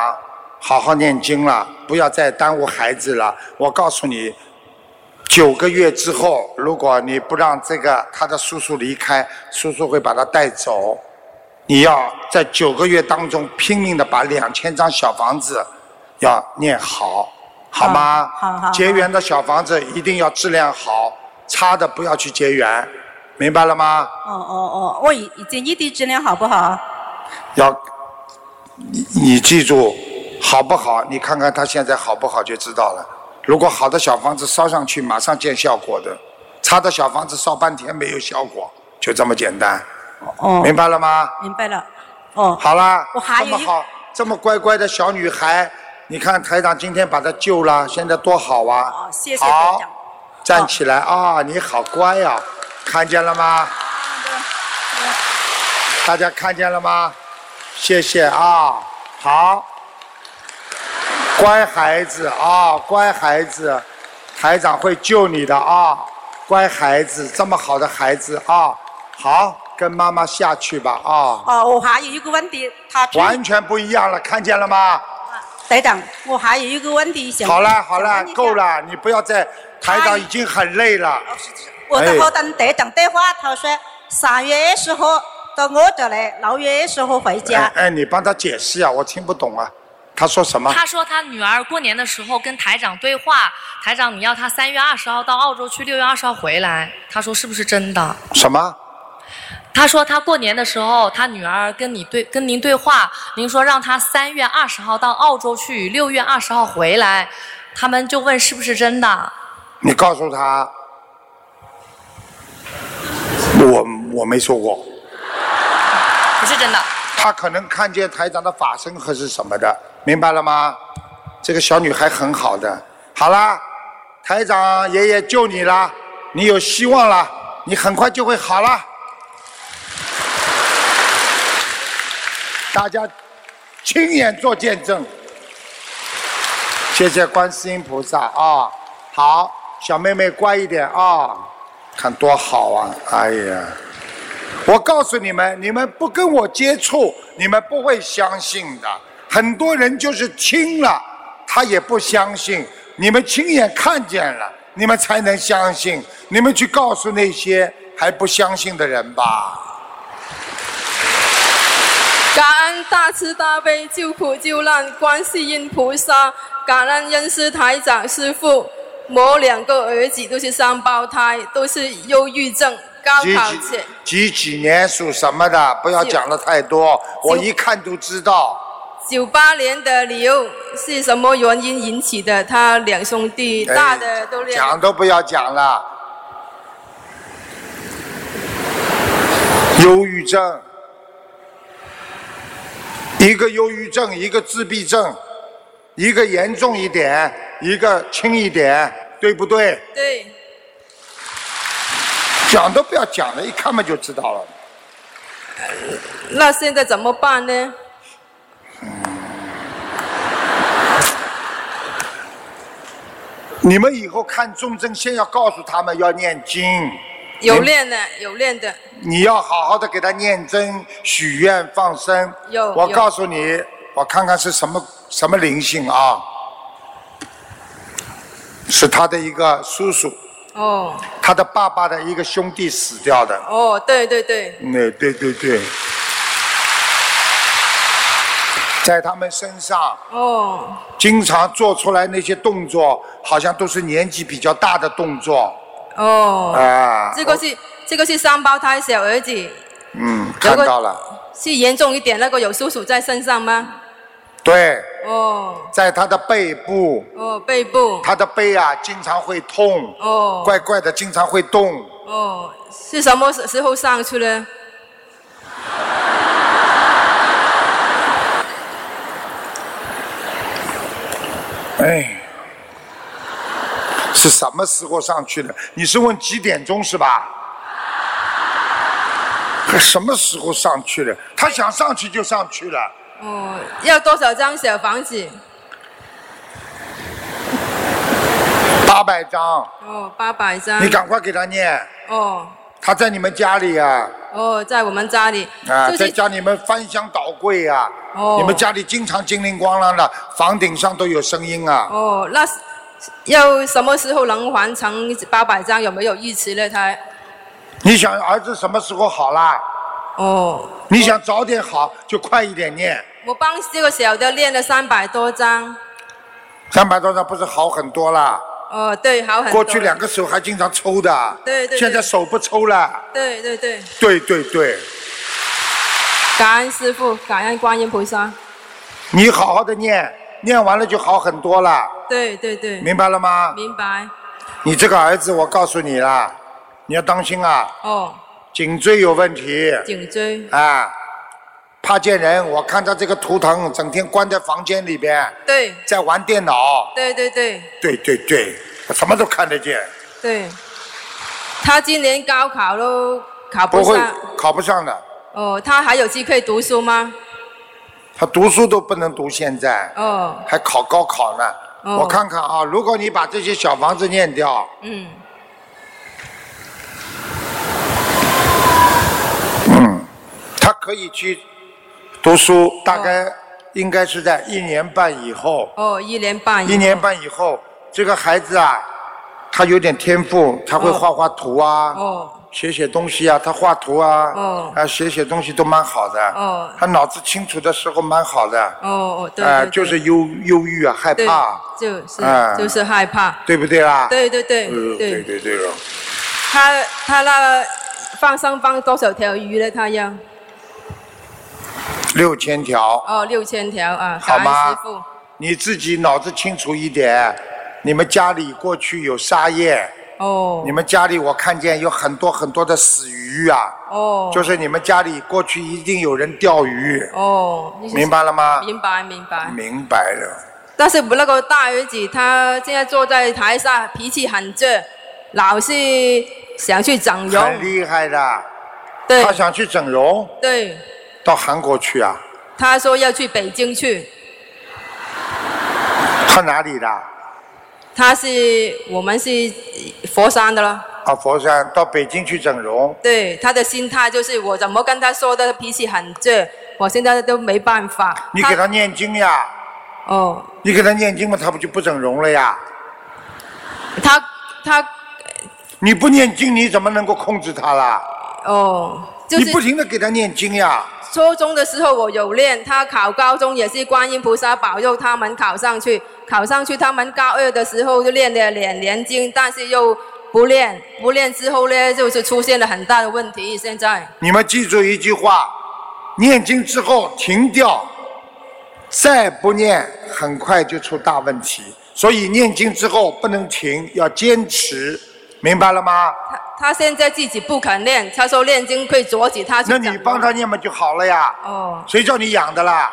好好念经了，不要再耽误孩子了。我告诉你，九个月之后，如果你不让这个他的叔叔离开，叔叔会把他带走。你要在九个月当中拼命的把两千张小房子要念好，好吗？
好好好
结缘的小房子一定要质量好，差的不要去结缘，明白了吗？
哦哦哦，我已已经异地质量好不好？
要你你记住，好不好？你看看他现在好不好就知道了。如果好的小房子烧上去，马上见效果的；差的小房子烧半天没有效果，就这么简单，
哦，
明白了吗？
明白了。哦，
好啦，
我还有一
这么好，这么乖乖的小女孩，你看台长今天把她救了，现在多好啊！
哦，谢谢
好
台长。
站起来啊、你好乖呀、看见了吗？大家看见了吗？谢谢啊，好，乖孩子啊，乖孩子，台长会救你的啊，乖孩子，这么好的孩子啊，好，跟妈妈下去吧啊，
哦，我还有一个问题，他
完全不一样了，看见了吗？
台长，我还有一个问题想
好了好了够了，你不要再，台长已经很累了。
我
哎
的后等台长电话，他说三月二十号到我这来，六月二十号回家
哎。哎，你帮他解释啊，我听不懂啊。他说什么？
他说他女儿过年的时候跟台长对话，台长你要他三月二十号到澳洲去，六月二十号回来。他说是不是真的？
什么？
他说他过年的时候，他女儿跟你对跟您对话，您说让他三月二十号到澳洲去，六月二十号回来，他们就问是不是真的？
你告诉他，我我没说过，
不是真的。
他可能看见台长的法身和是什么的，明白了吗？这个小女孩很好的。好啦，台长爷爷救你啦，你有希望啦，你很快就会好了。大家亲眼做见证。谢谢观世音菩萨啊！好，小妹妹乖一点啊，看多好啊！哎呀，我告诉你们，你们不跟我接触，你们不会相信的。很多人就是听了，他也不相信。你们亲眼看见了，你们才能相信。你们去告诉那些还不相信的人吧。
感恩大慈大悲救苦救难观世音菩萨，感恩恩师台长师傅。我两个儿子都是双胞胎，都是忧郁症。高考前
几几年属什么的？不要讲的太多，我一看就知道。
九八年的牛是什么原因引起的？他两兄弟
哎
大的都练。
讲都不要讲了。忧郁症，一个忧郁症，一个自闭症，一个严重一点，一个轻一点，对不对？
对，
讲都不要讲了，一看嘛就知道了。
那现在怎么办呢？
你们以后看重症，先要告诉他们要念经。
有练的，有练的。
你要好好的给他念真、许愿、放生。我
有我
告诉你，我看看是什么什么灵性啊？是他的一个叔叔，
哦
他的爸爸的一个兄弟死掉的。
哦，对对对，
嗯，对对对，在他们身上
哦
经常做出来那些动作，好像都是年纪比较大的动作
哦。
啊。
这个是这个是三胞胎小儿子，
嗯，看到了，
是严重一点，那个有叔叔在身上吗？
对，
哦
在他的背部。
哦，背部
他的背啊经常会痛，
哦
怪怪的，经常会动。
哦，是什么时时候上去的？
哎，是什么时候上去的？你是问几点钟是吧？可什么时候上去的？他想上去就上去了。
哦，要多少张小房子？
八百张，
哦，八百张。
你赶快给他念。
哦
他在你们家里啊，
哦，在我们家里，
啊，
就是
在家里面翻箱倒柜啊，
哦
你们家里经常叮铃咣啷的，房顶上都有声音啊。
哦，那是要什么时候能完成八百张？有没有预期呢？他
你想儿子什么时候好啦？
哦，
你想早点好，就快一点念。
我帮这个小的练了三百多张。
三百多张不是好很多啦？
哦，对，好很多。
过去两个手还经常抽的，
对对对
现在手不抽了。
对对对，
对对对，
感恩师傅，感恩观音菩萨。
你好好的念，念完了就好很多了，
对对对，
明白了吗？
明白。
你这个儿子，我告诉你啦，你要当心啊，
哦，
颈椎有问题
颈椎。
啊，怕见人。我看他这个图腾，整天关在房间里边，
对
在玩电脑。
对对对
对对对，我什么都看得见，
对，他今年高考都考
不上
不上。
考不上的。
哦，他还有机会读书吗？
他读书都不能读，现在
哦，
还考高考呢。
哦。
我看看啊，如果你把这些小房子念掉，
嗯，他
可以去读书，大概应该是在一年半以后。
哦，一年半以后。
一年半以后，这个孩子啊，他有点天赋，他会画画图啊，
哦
写写东西啊，他画图啊，
哦
啊，写写东西都蛮好的。
哦
他脑子清楚的时候蛮好的。
哦哦，对
啊，就是忧忧郁啊，害
对
怕，，
就是
啊
就是害怕。
对不对啦？
对对对
嗯，对
对，
对对了。
他他那个放生放多少条鱼呢？他要
六千条，
哦六千条啊，
好吗。你自己脑子清楚一点。你们家里过去有沙业，
哦
你们家里我看见有很多很多的死鱼啊，
哦，
就是你们家里过去一定有人钓鱼，
哦，
明白了吗？
明白明白。
明白了。
但是我那个大儿子他现在坐在台上，脾气很倔，老是想去整容。
很厉害的，
对
他想去整容，
对，
到韩国去啊？
他说要去北京去，
他哪里的？
他是我们是佛山的了。
啊，佛山到北京去整容，
对，他的心态就是我怎么跟他说的，脾气很倔，我现在都没办法。
你给他念经呀，
哦，
你给他念经嘛，他不就不整容了呀？
他他
你不念经，你怎么能够控制他啦？
哦，就
你不停的给他念经呀，
初中的时候我有练，他考高中也是观音菩萨保佑他们考上去，考上去他们高二的时候就练了两年经，但是又不练，不练之后呢，就是出现了很大的问题。现在
你们记住一句话：念经之后停掉，再不念，很快就出大问题。所以念经之后不能停，要坚持，明白了吗？
他他现在自己不肯练，他说练经会阻止他去
那。你帮他念嘛就好了呀。
哦，
谁叫你养的啦？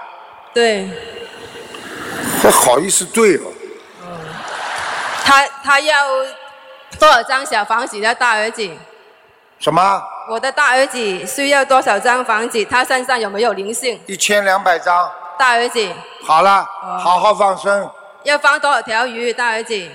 对。
还好意思对哦。
他他要多少张小房子的大儿子？
什么？
我的大儿子需要多少张房子？他身上有没有灵性？
一千两百张。
大儿子
好了，
哦
好好放生，
要放多少条鱼？大儿子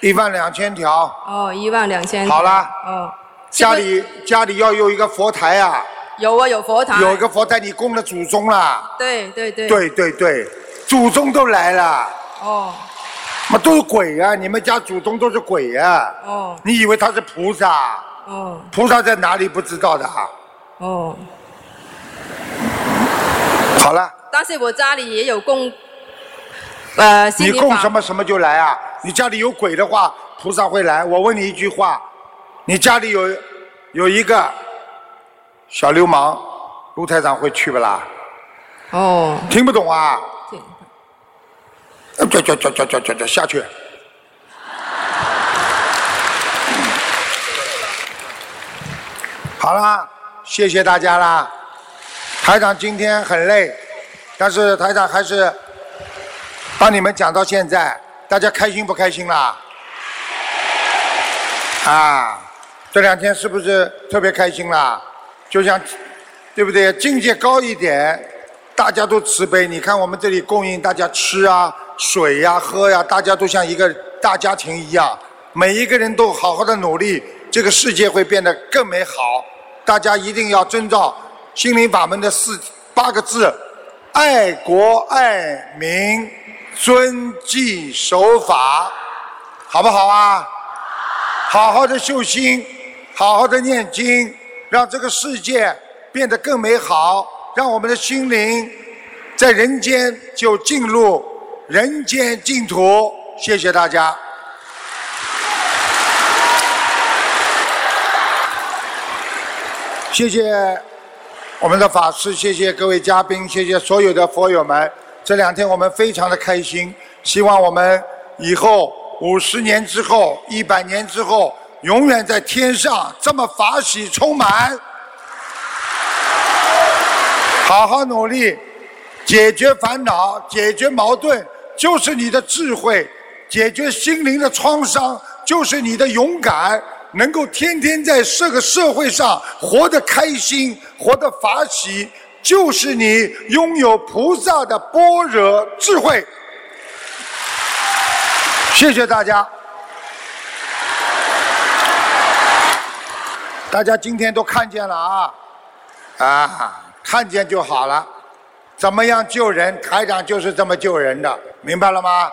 一万两千条。
哦，一万两千。
好了
哦，
家里家里要有一个佛台啊，
有啊，有佛台。
有一个佛台，你供了祖宗了。
对对对。
对对对，祖宗都来了，
哦
嘛都是鬼啊！你们家祖宗都是鬼啊！
哦
你以为他是菩萨？
哦
菩萨在哪里不知道的啊？
哦。
好了，
但是我家里也有供，呃，心
你供
法
什么什么就来啊！你家里有鬼的话，菩萨会来。我问你一句话，你家里有有一个小流氓，卢台长会去不啦？
哦。
听不懂啊？
听
呃叫叫叫叫叫叫叫下去。好啦，谢谢大家啦。台长今天很累，但是台长还是帮你们讲到现在，大家开心不开心啦？啊，这两天是不是特别开心啦？就像，对不对？境界高一点，大家都慈悲。你看我们这里供应大家吃啊、水呀、喝呀，大家都像一个大家庭一样，每一个人都好好的努力，这个世界会变得更美好。大家一定要遵照心灵法门的四八个字：爱国爱民、遵纪守法，好不好啊？好好的修心，好好的念经，让这个世界变得更美好，让我们的心灵在人间就进入人间净土。谢谢大家。谢谢我们的法师，谢谢各位嘉宾，谢谢所有的佛友们。这两天我们非常的开心，希望我们以后五十年之后、一百年之后，永远在天上这么法喜充满。好好努力，解决烦恼，解决矛盾，就是你的智慧；解决心灵的创伤，就是你的勇敢。能够天天在这个社会上活得开心，活得法喜，就是你拥有菩萨的般若智慧。谢谢大家，大家今天都看见了啊啊！看见就好了。怎么样救人？台长就是这么救人的，明白了吗？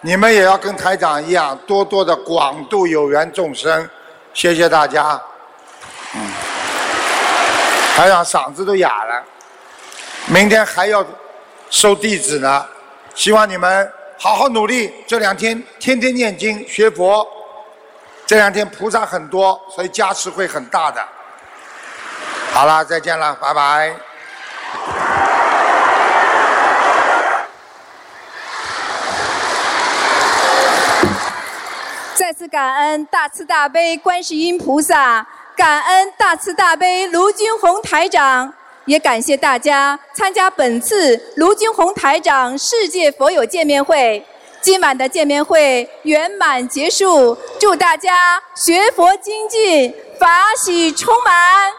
你们也要跟台长一样，多多的广度有缘众生。谢谢大家。嗯，台长嗓子都哑了，明天还要收弟子呢。希望你们好好努力，这两天天天念经学佛。这两天菩萨很多，所以加持会很大的。好了，再见了，拜拜。
再次感恩大慈大悲观世音菩萨，感恩大慈大悲卢军红台长，也感谢大家参加本次卢军红台长世界佛友见面会。今晚的见面会圆满结束，祝大家学佛精进，法喜充满。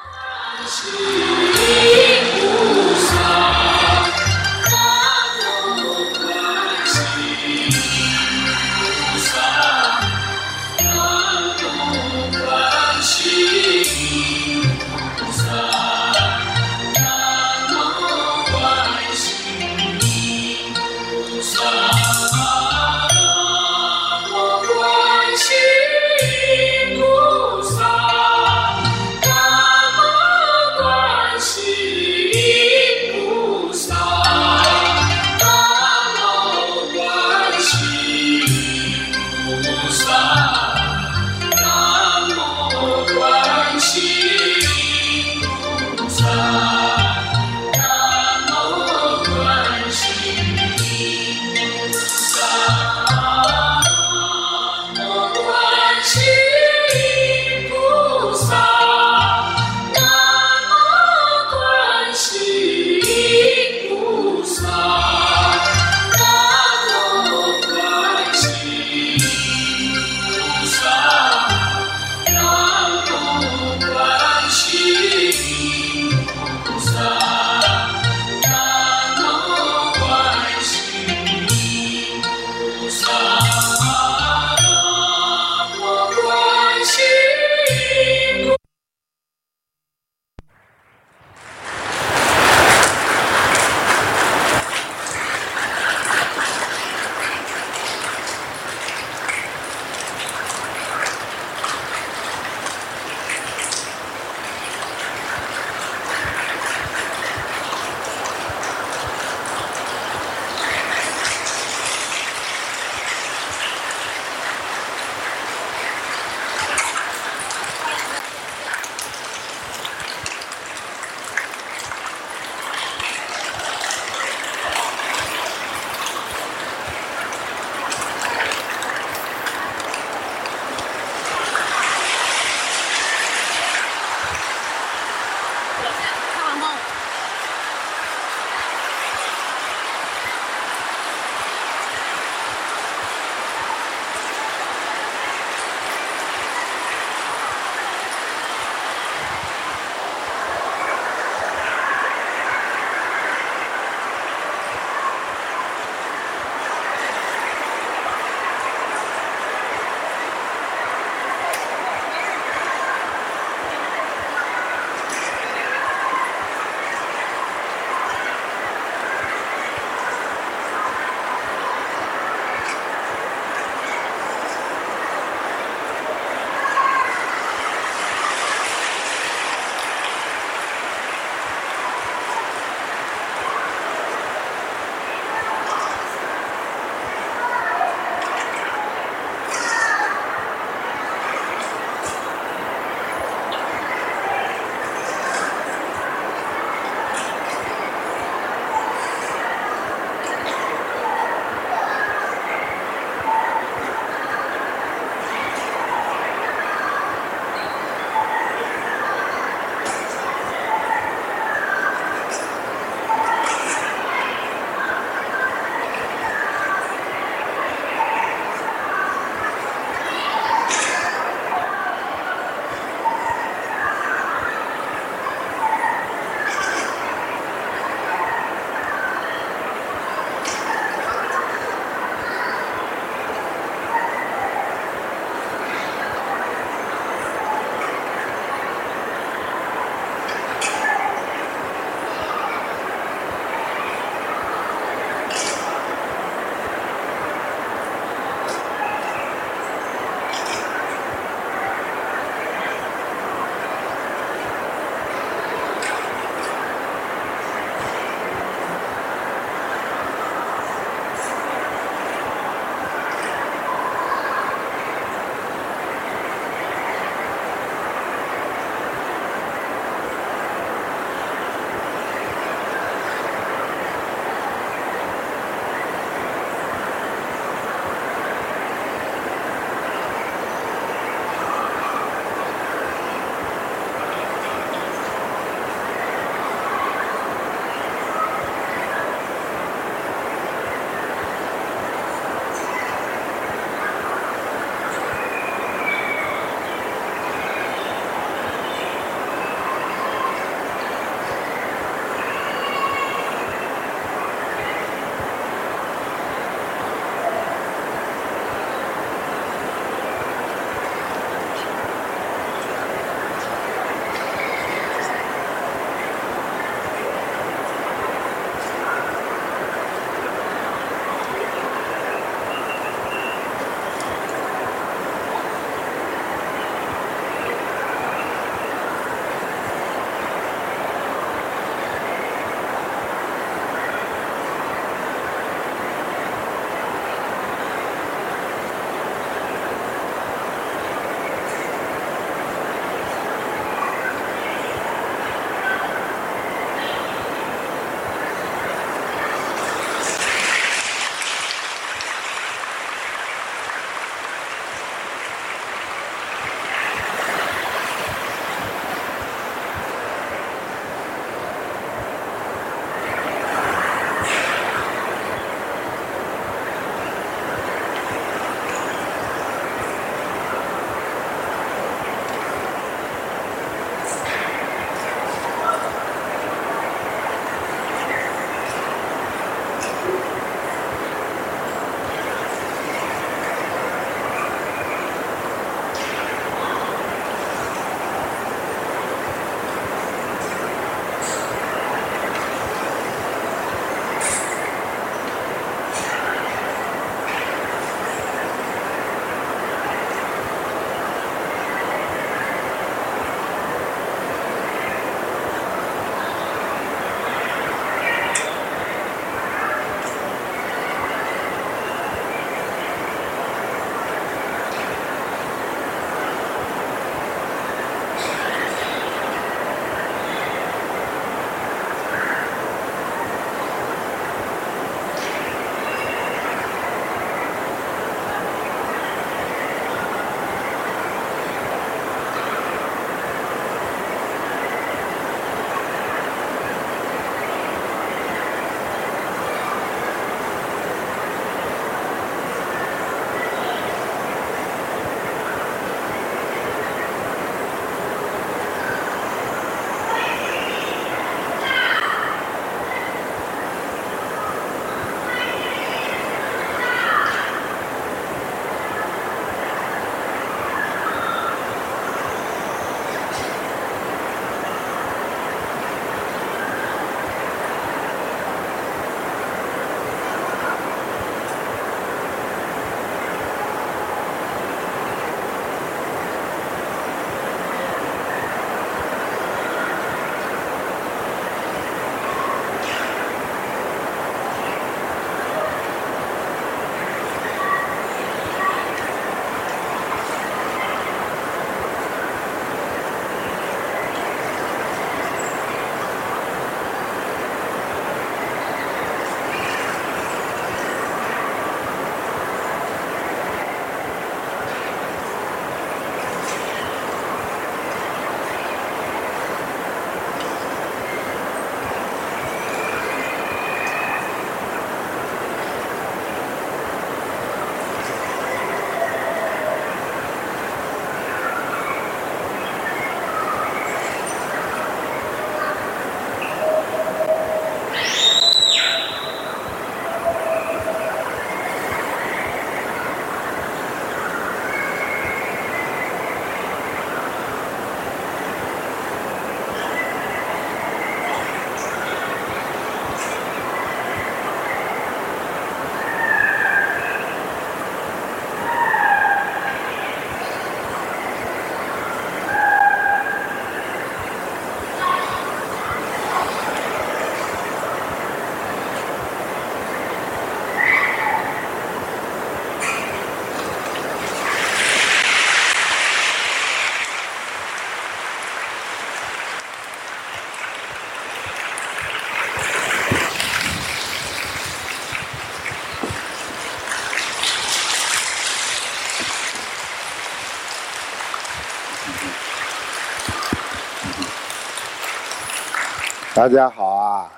大家好啊！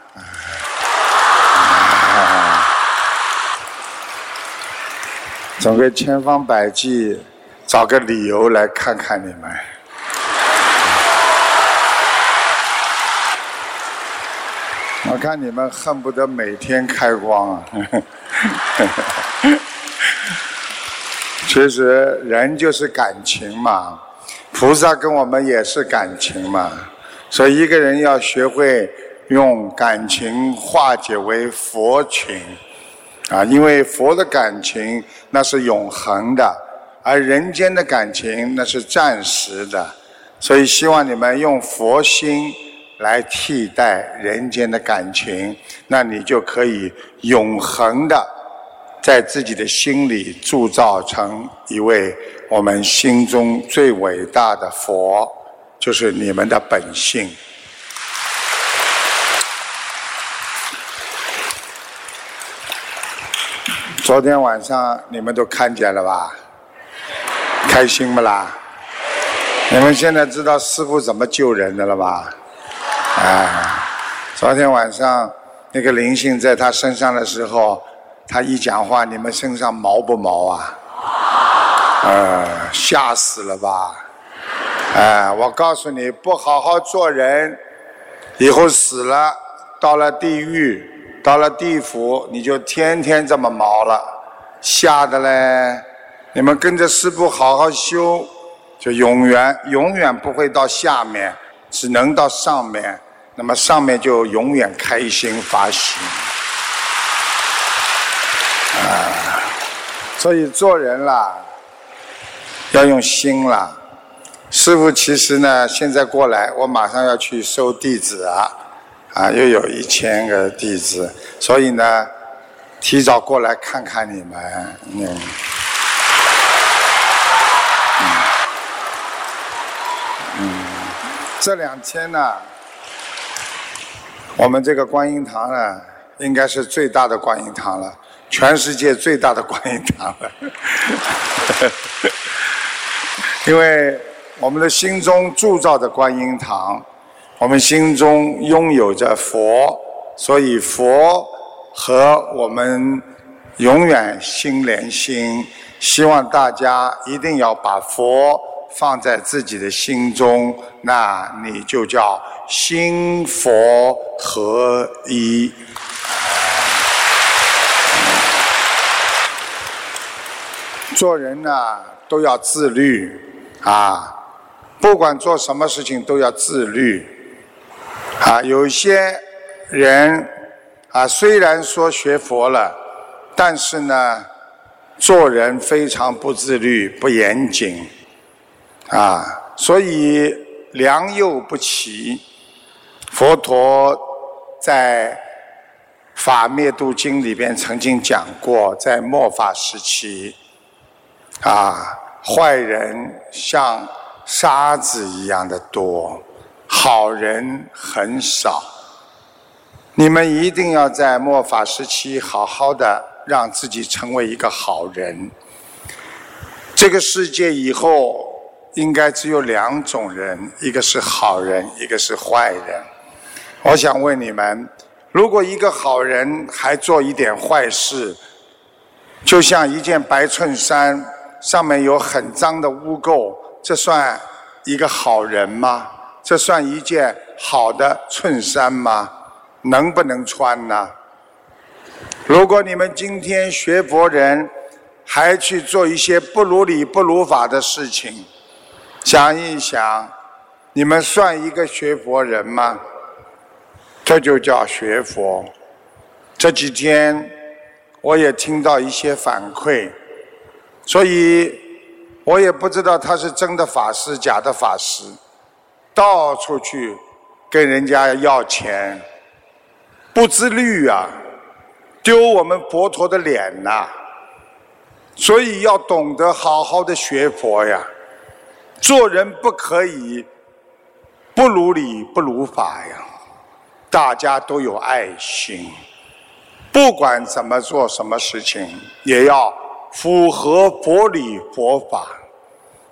总归千方百计找个理由来看看你们。我看你们恨不得每天开光啊！其实人就是感情嘛，菩萨跟我们也是感情嘛，所以一个人要学会用感情化解为佛情啊，因为佛的感情那是永恒的，而人间的感情那是暂时的，所以希望你们用佛心来替代人间的感情，那你就可以永恒的。在自己的心里铸造成一位我们心中最伟大的佛，就是你们的本性。昨天晚上你们都看见了吧？开心不啦？你们现在知道师傅怎么救人的了吧？哎，昨天晚上那个灵性在他身上的时候。他一讲话，你们身上毛不毛啊？呃，吓死了吧？哎，我告诉你，不好好做人，以后死了，到了地狱，到了地府，你就天天这么毛了，吓得嘞！你们跟着师傅好好修，就永远永远不会到下面，只能到上面，那么上面就永远开心发喜。啊，所以做人啦，要用心啦。师傅其实呢，现在过来，我马上要去收弟子啊，啊，又有一千个弟子，所以呢，提早过来看看你们。嗯，嗯，这两天呢，我们这个观音堂呢，应该是最大的观音堂了。全世界最大的观音堂了，因为我们的心中铸造着观音堂，我们心中拥有着佛，所以佛和我们永远心连心。希望大家一定要把佛放在自己的心中，那你就叫心佛合一。做人呢都要自律啊，不管做什么事情都要自律啊。有些人啊，虽然说学佛了，但是呢，做人非常不自律、不严谨啊，所以良莠不齐。佛陀在《法灭度经》里边曾经讲过，在末法时期。啊，坏人像沙子一样的多，好人很少。你们一定要在末法时期好好的让自己成为一个好人。这个世界以后应该只有两种人，一个是好人，一个是坏人。我想问你们，如果一个好人还做一点坏事，就像一件白衬衫。上面有很脏的污垢，这算一个好人吗？这算一件好的衬衫吗？能不能穿呢？如果你们今天学佛人还去做一些不如理不如法的事情，想一想，你们算一个学佛人吗？这就叫学佛。这几天我也听到一些反馈。所以，我也不知道他是真的法师，假的法师，到处去跟人家要钱，不自律啊，丢我们佛陀的脸呐！所以要懂得好好的学佛呀，做人不可以不如理不如法呀，大家都有爱心，不管怎么做什么事情，也要。符合佛理佛法，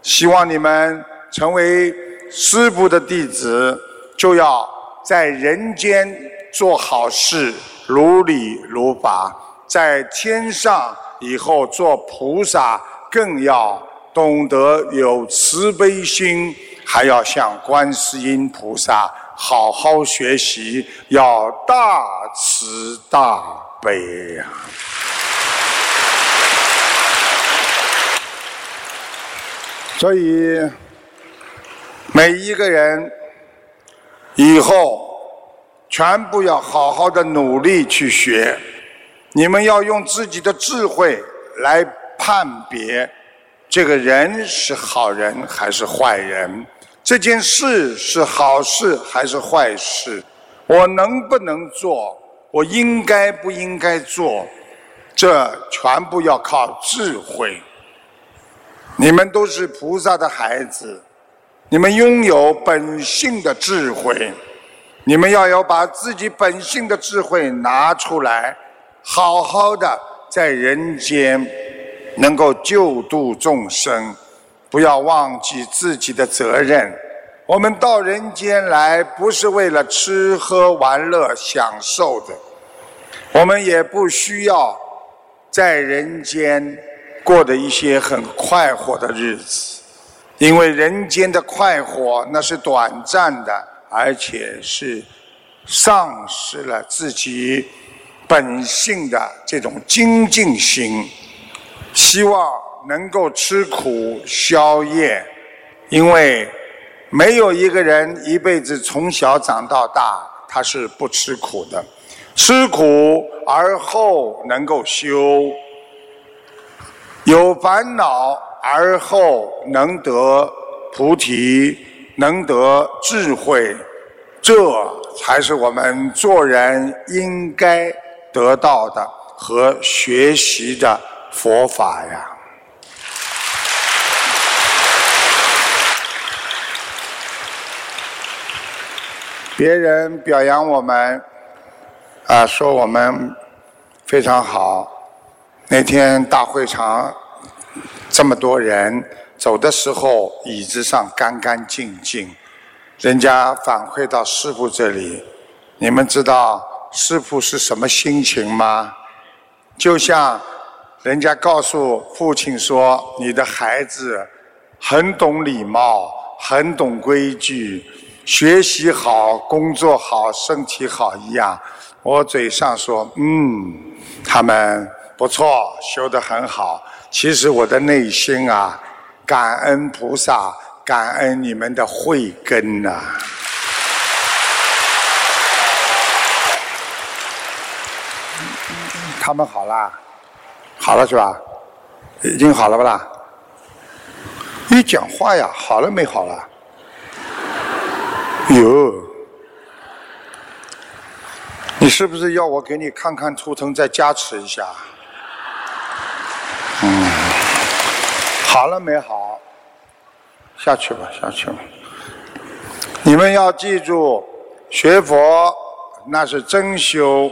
希望你们成为师父的弟子，就要在人间做好事，如理如法；在天上以后做菩萨，更要懂得有慈悲心，还要向观世音菩萨好好学习，要大慈大悲呀、所以，每一个人以后全部要好好的努力去学。你们要用自己的智慧来判别这个人是好人还是坏人，这件事是好事还是坏事，我能不能做，我应该不应该做，这全部要靠智慧。你们都是菩萨的孩子，你们拥有本性的智慧，你们要有把自己本性的智慧拿出来，好好的在人间能够救度众生，不要忘记自己的责任。我们到人间来不是为了吃喝玩乐享受的，我们也不需要在人间过的一些很快活的日子，因为人间的快活那是短暂的，而且是丧失了自己本性的这种精进心。希望能够吃苦消业，因为没有一个人一辈子从小长到大，他是不吃苦的。吃苦而后能够修，有烦恼而后能得菩提，能得智慧，这才是我们做人应该得到的和学习的佛法呀。别人表扬我们，啊，说我们非常好。那天大会场这么多人，走的时候椅子上干干净净。人家反馈到师傅这里，你们知道师傅是什么心情吗？就像人家告诉父亲说：“你的孩子很懂礼貌，很懂规矩，学习好，工作好，身体好一样。”我嘴上说：“嗯，他们不错，修得很好。”其实我的内心啊，感恩菩萨，感恩你们的慧根呐、他们好啦，好了是吧？已经好了不啦？你讲话呀，好了没好了？哟，你是不是要我给你看看图腾再加持一下？好了没好？下去吧，下去吧。你们要记住，学佛那是真修。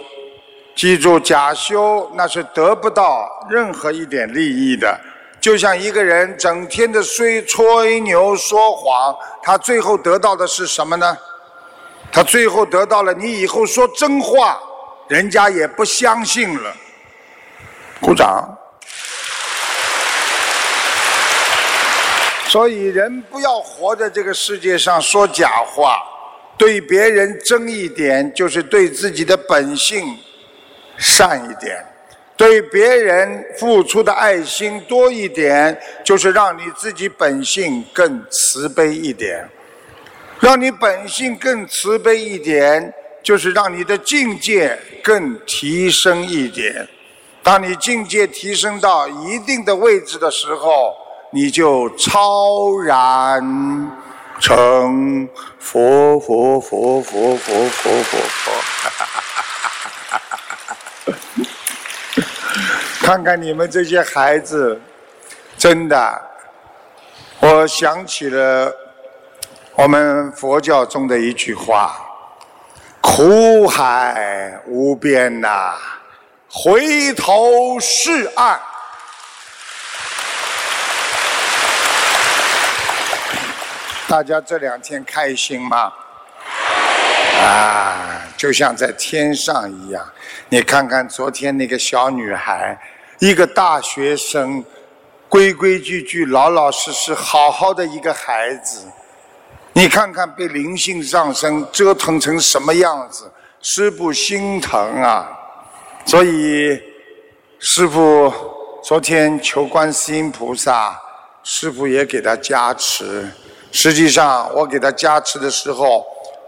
记住，假修那是得不到任何一点利益的。就像一个人整天的吹吹牛说谎，他最后得到的是什么呢？他最后得到了你以后说真话，人家也不相信了。鼓掌。所以，人不要活在这个世界上说假话，对别人真一点，就是对自己的本性。善一点，对别人付出的爱心多一点，就是让你自己本性更慈悲一点。让你本性更慈悲一点，就是让你的境界更提升一点。当你境界提升到一定的位置的时候，你就超然成佛佛佛佛佛佛佛佛。看看你们这些孩子，真的，我想起了我们佛教中的一句话：“苦海无边呐、回头是岸。”大家这两天开心吗？啊，就像在天上一样。你看看昨天那个小女孩，一个大学生，规规矩矩、老老实实、好好的一个孩子。你看看被灵性上升折腾成什么样子，师傅心疼啊！所以师傅昨天求观世音菩萨，师傅也给他加持。实际上我给他加持的时候，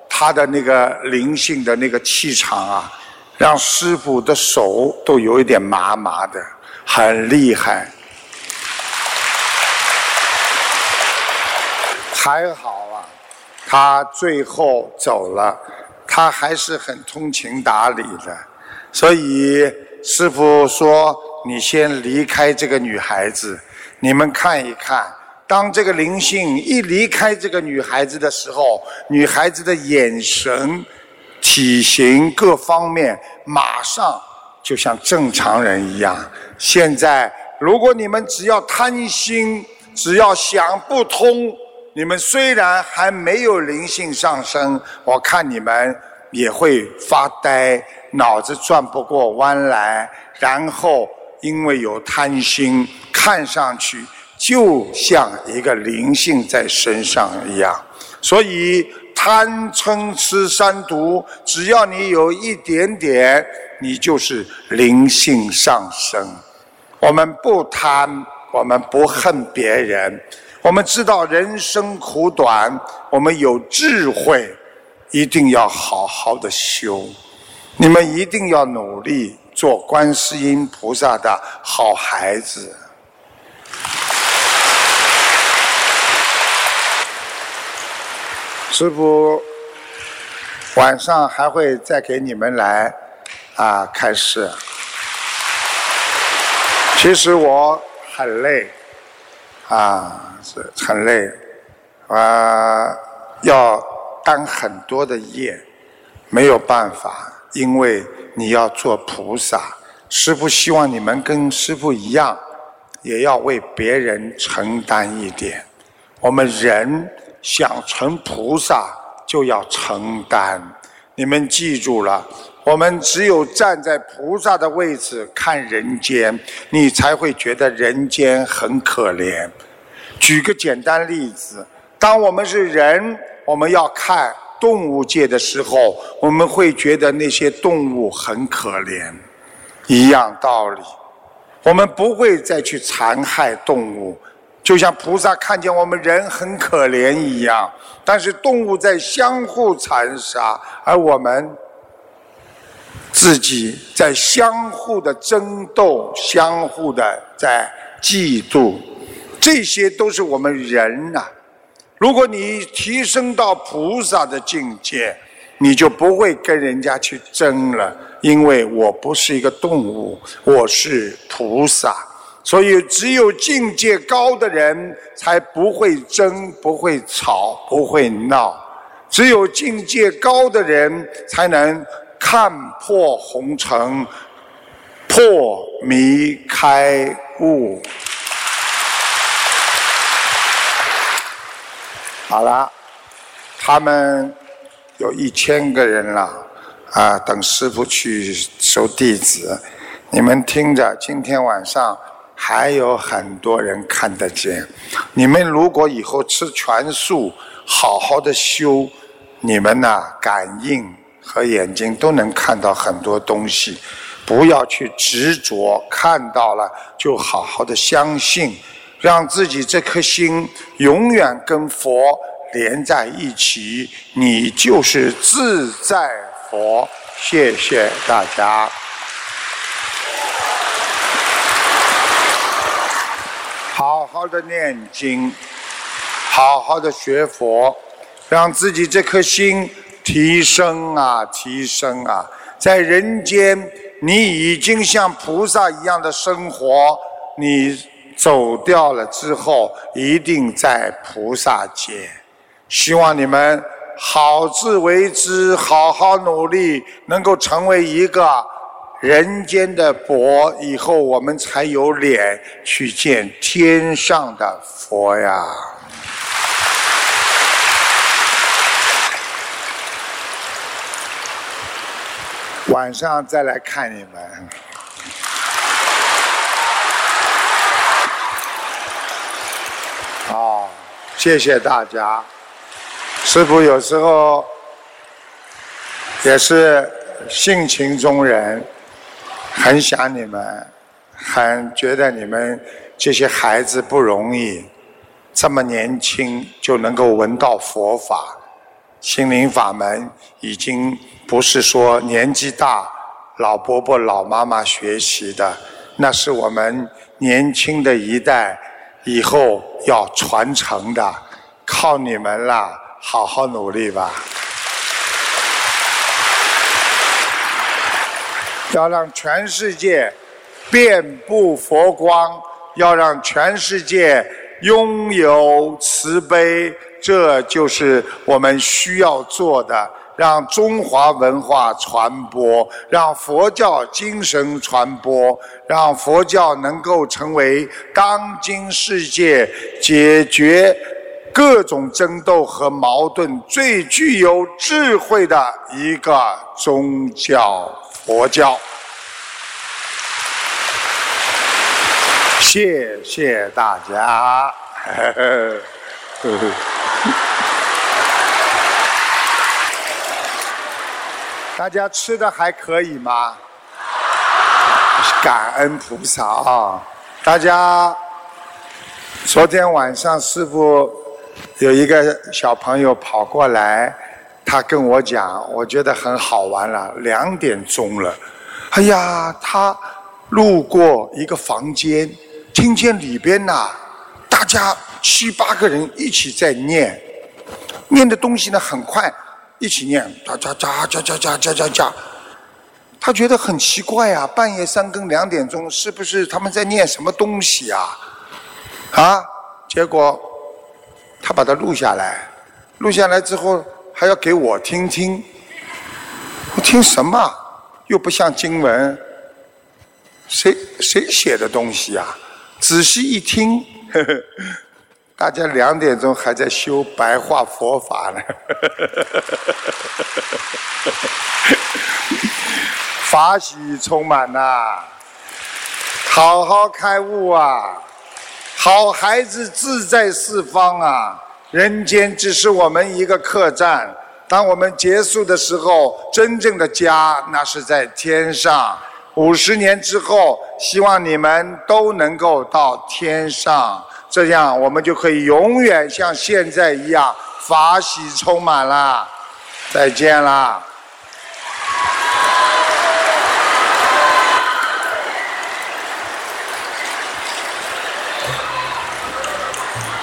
他的那个灵性的那个气场啊，让师傅的手都有一点麻麻的，很厉害。还好啊。他最后走了，他还是很通情达理的，所以师傅说：“你先离开这个女孩子，你们看一看，当这个灵性一离开这个女孩子的时候，女孩子的眼神、体型各方面马上就像正常人一样。现在，如果你们只要贪心，只要想不通。”你们虽然还没有灵性上升，我看你们也会发呆，脑子转不过弯来，然后因为有贪心，看上去就像一个灵性在身上一样。所以贪嗔痴三毒，只要你有一点点，你就是灵性上升。我们不贪，我们不恨别人。我们知道人生苦短，我们有智慧，一定要好好的修。你们一定要努力做观世音菩萨的好孩子。师傅晚上还会再给你们来啊开示。其实我很累。啊，是很累，啊，要担很多的业，没有办法，因为你要做菩萨。师傅希望你们跟师傅一样，也要为别人承担一点。我们人想成菩萨，就要承担。你们记住了。我们只有站在菩萨的位置看人间，你才会觉得人间很可怜。举个简单例子，当我们是人，我们要看动物界的时候，我们会觉得那些动物很可怜。一样道理，我们不会再去残害动物，就像菩萨看见我们人很可怜一样。但是动物在相互残杀，而我们。自己在相互的争斗，相互的在嫉妒，这些都是我们人呐。如果你提升到菩萨的境界，你就不会跟人家去争了，因为我不是一个动物，我是菩萨。所以，只有境界高的人才不会争，不会吵，不会闹。只有境界高的人才能。看破红尘，破迷开悟。好了，他们有一千个人了啊！等师傅去收弟子，你们听着，今天晚上还有很多人看得见。你们如果以后吃全素，好好的修，你们呐感应。和眼睛都能看到很多东西，不要去执着，看到了就好好的相信，让自己这颗心永远跟佛连在一起，你就是自在佛。谢谢大家，好的念经，好好的学佛，让自己这颗心。提升啊，提升啊！在人间，你已经像菩萨一样的生活。你走掉了之后，一定在菩萨界。希望你们好自为之，好好努力，能够成为一个人间的佛。以后我们才有脸去见天上的佛呀。晚上再来看你们。好，谢谢大家。师傅有时候也是性情中人，很想你们，很觉得你们这些孩子不容易，这么年轻就能够闻到佛法，心灵法门已经不是说年纪大老伯伯老妈妈学习的，那是我们年轻的一代以后要传承的，靠你们了，好好努力吧。要让全世界遍布佛光，要让全世界拥有慈悲，这就是我们需要做的。让中华文化传播，让佛教精神传播，让佛教能够成为当今世界解决各种争斗和矛盾最具有智慧的一个宗教——佛教。谢谢大家。大家吃的还可以吗？感恩菩萨啊！大家，昨天晚上师傅有一个小朋友跑过来，他跟我讲，我觉得很好玩了。两点钟了，哎呀，他路过一个房间，听见里边呐，大家七八个人一起在念，念的东西呢很快。一起念，喳喳喳喳喳喳喳喳喳，他觉得很奇怪啊，半夜三更两点钟，是不是他们在念什么东西啊？啊，结果他把它录下来，录下来之后还要给我听听，我听什么？又不像经文，谁谁写的东西啊？仔细一听，呵呵。大家两点钟还在修白话佛法呢，法喜充满呐，好好开悟啊，好孩子自在四方啊，人间只是我们一个客栈，当我们结束的时候，真正的家那是在天上。五十年之后，希望你们都能够到天上。这样，我们就可以永远像现在一样法喜充满了。再见啦。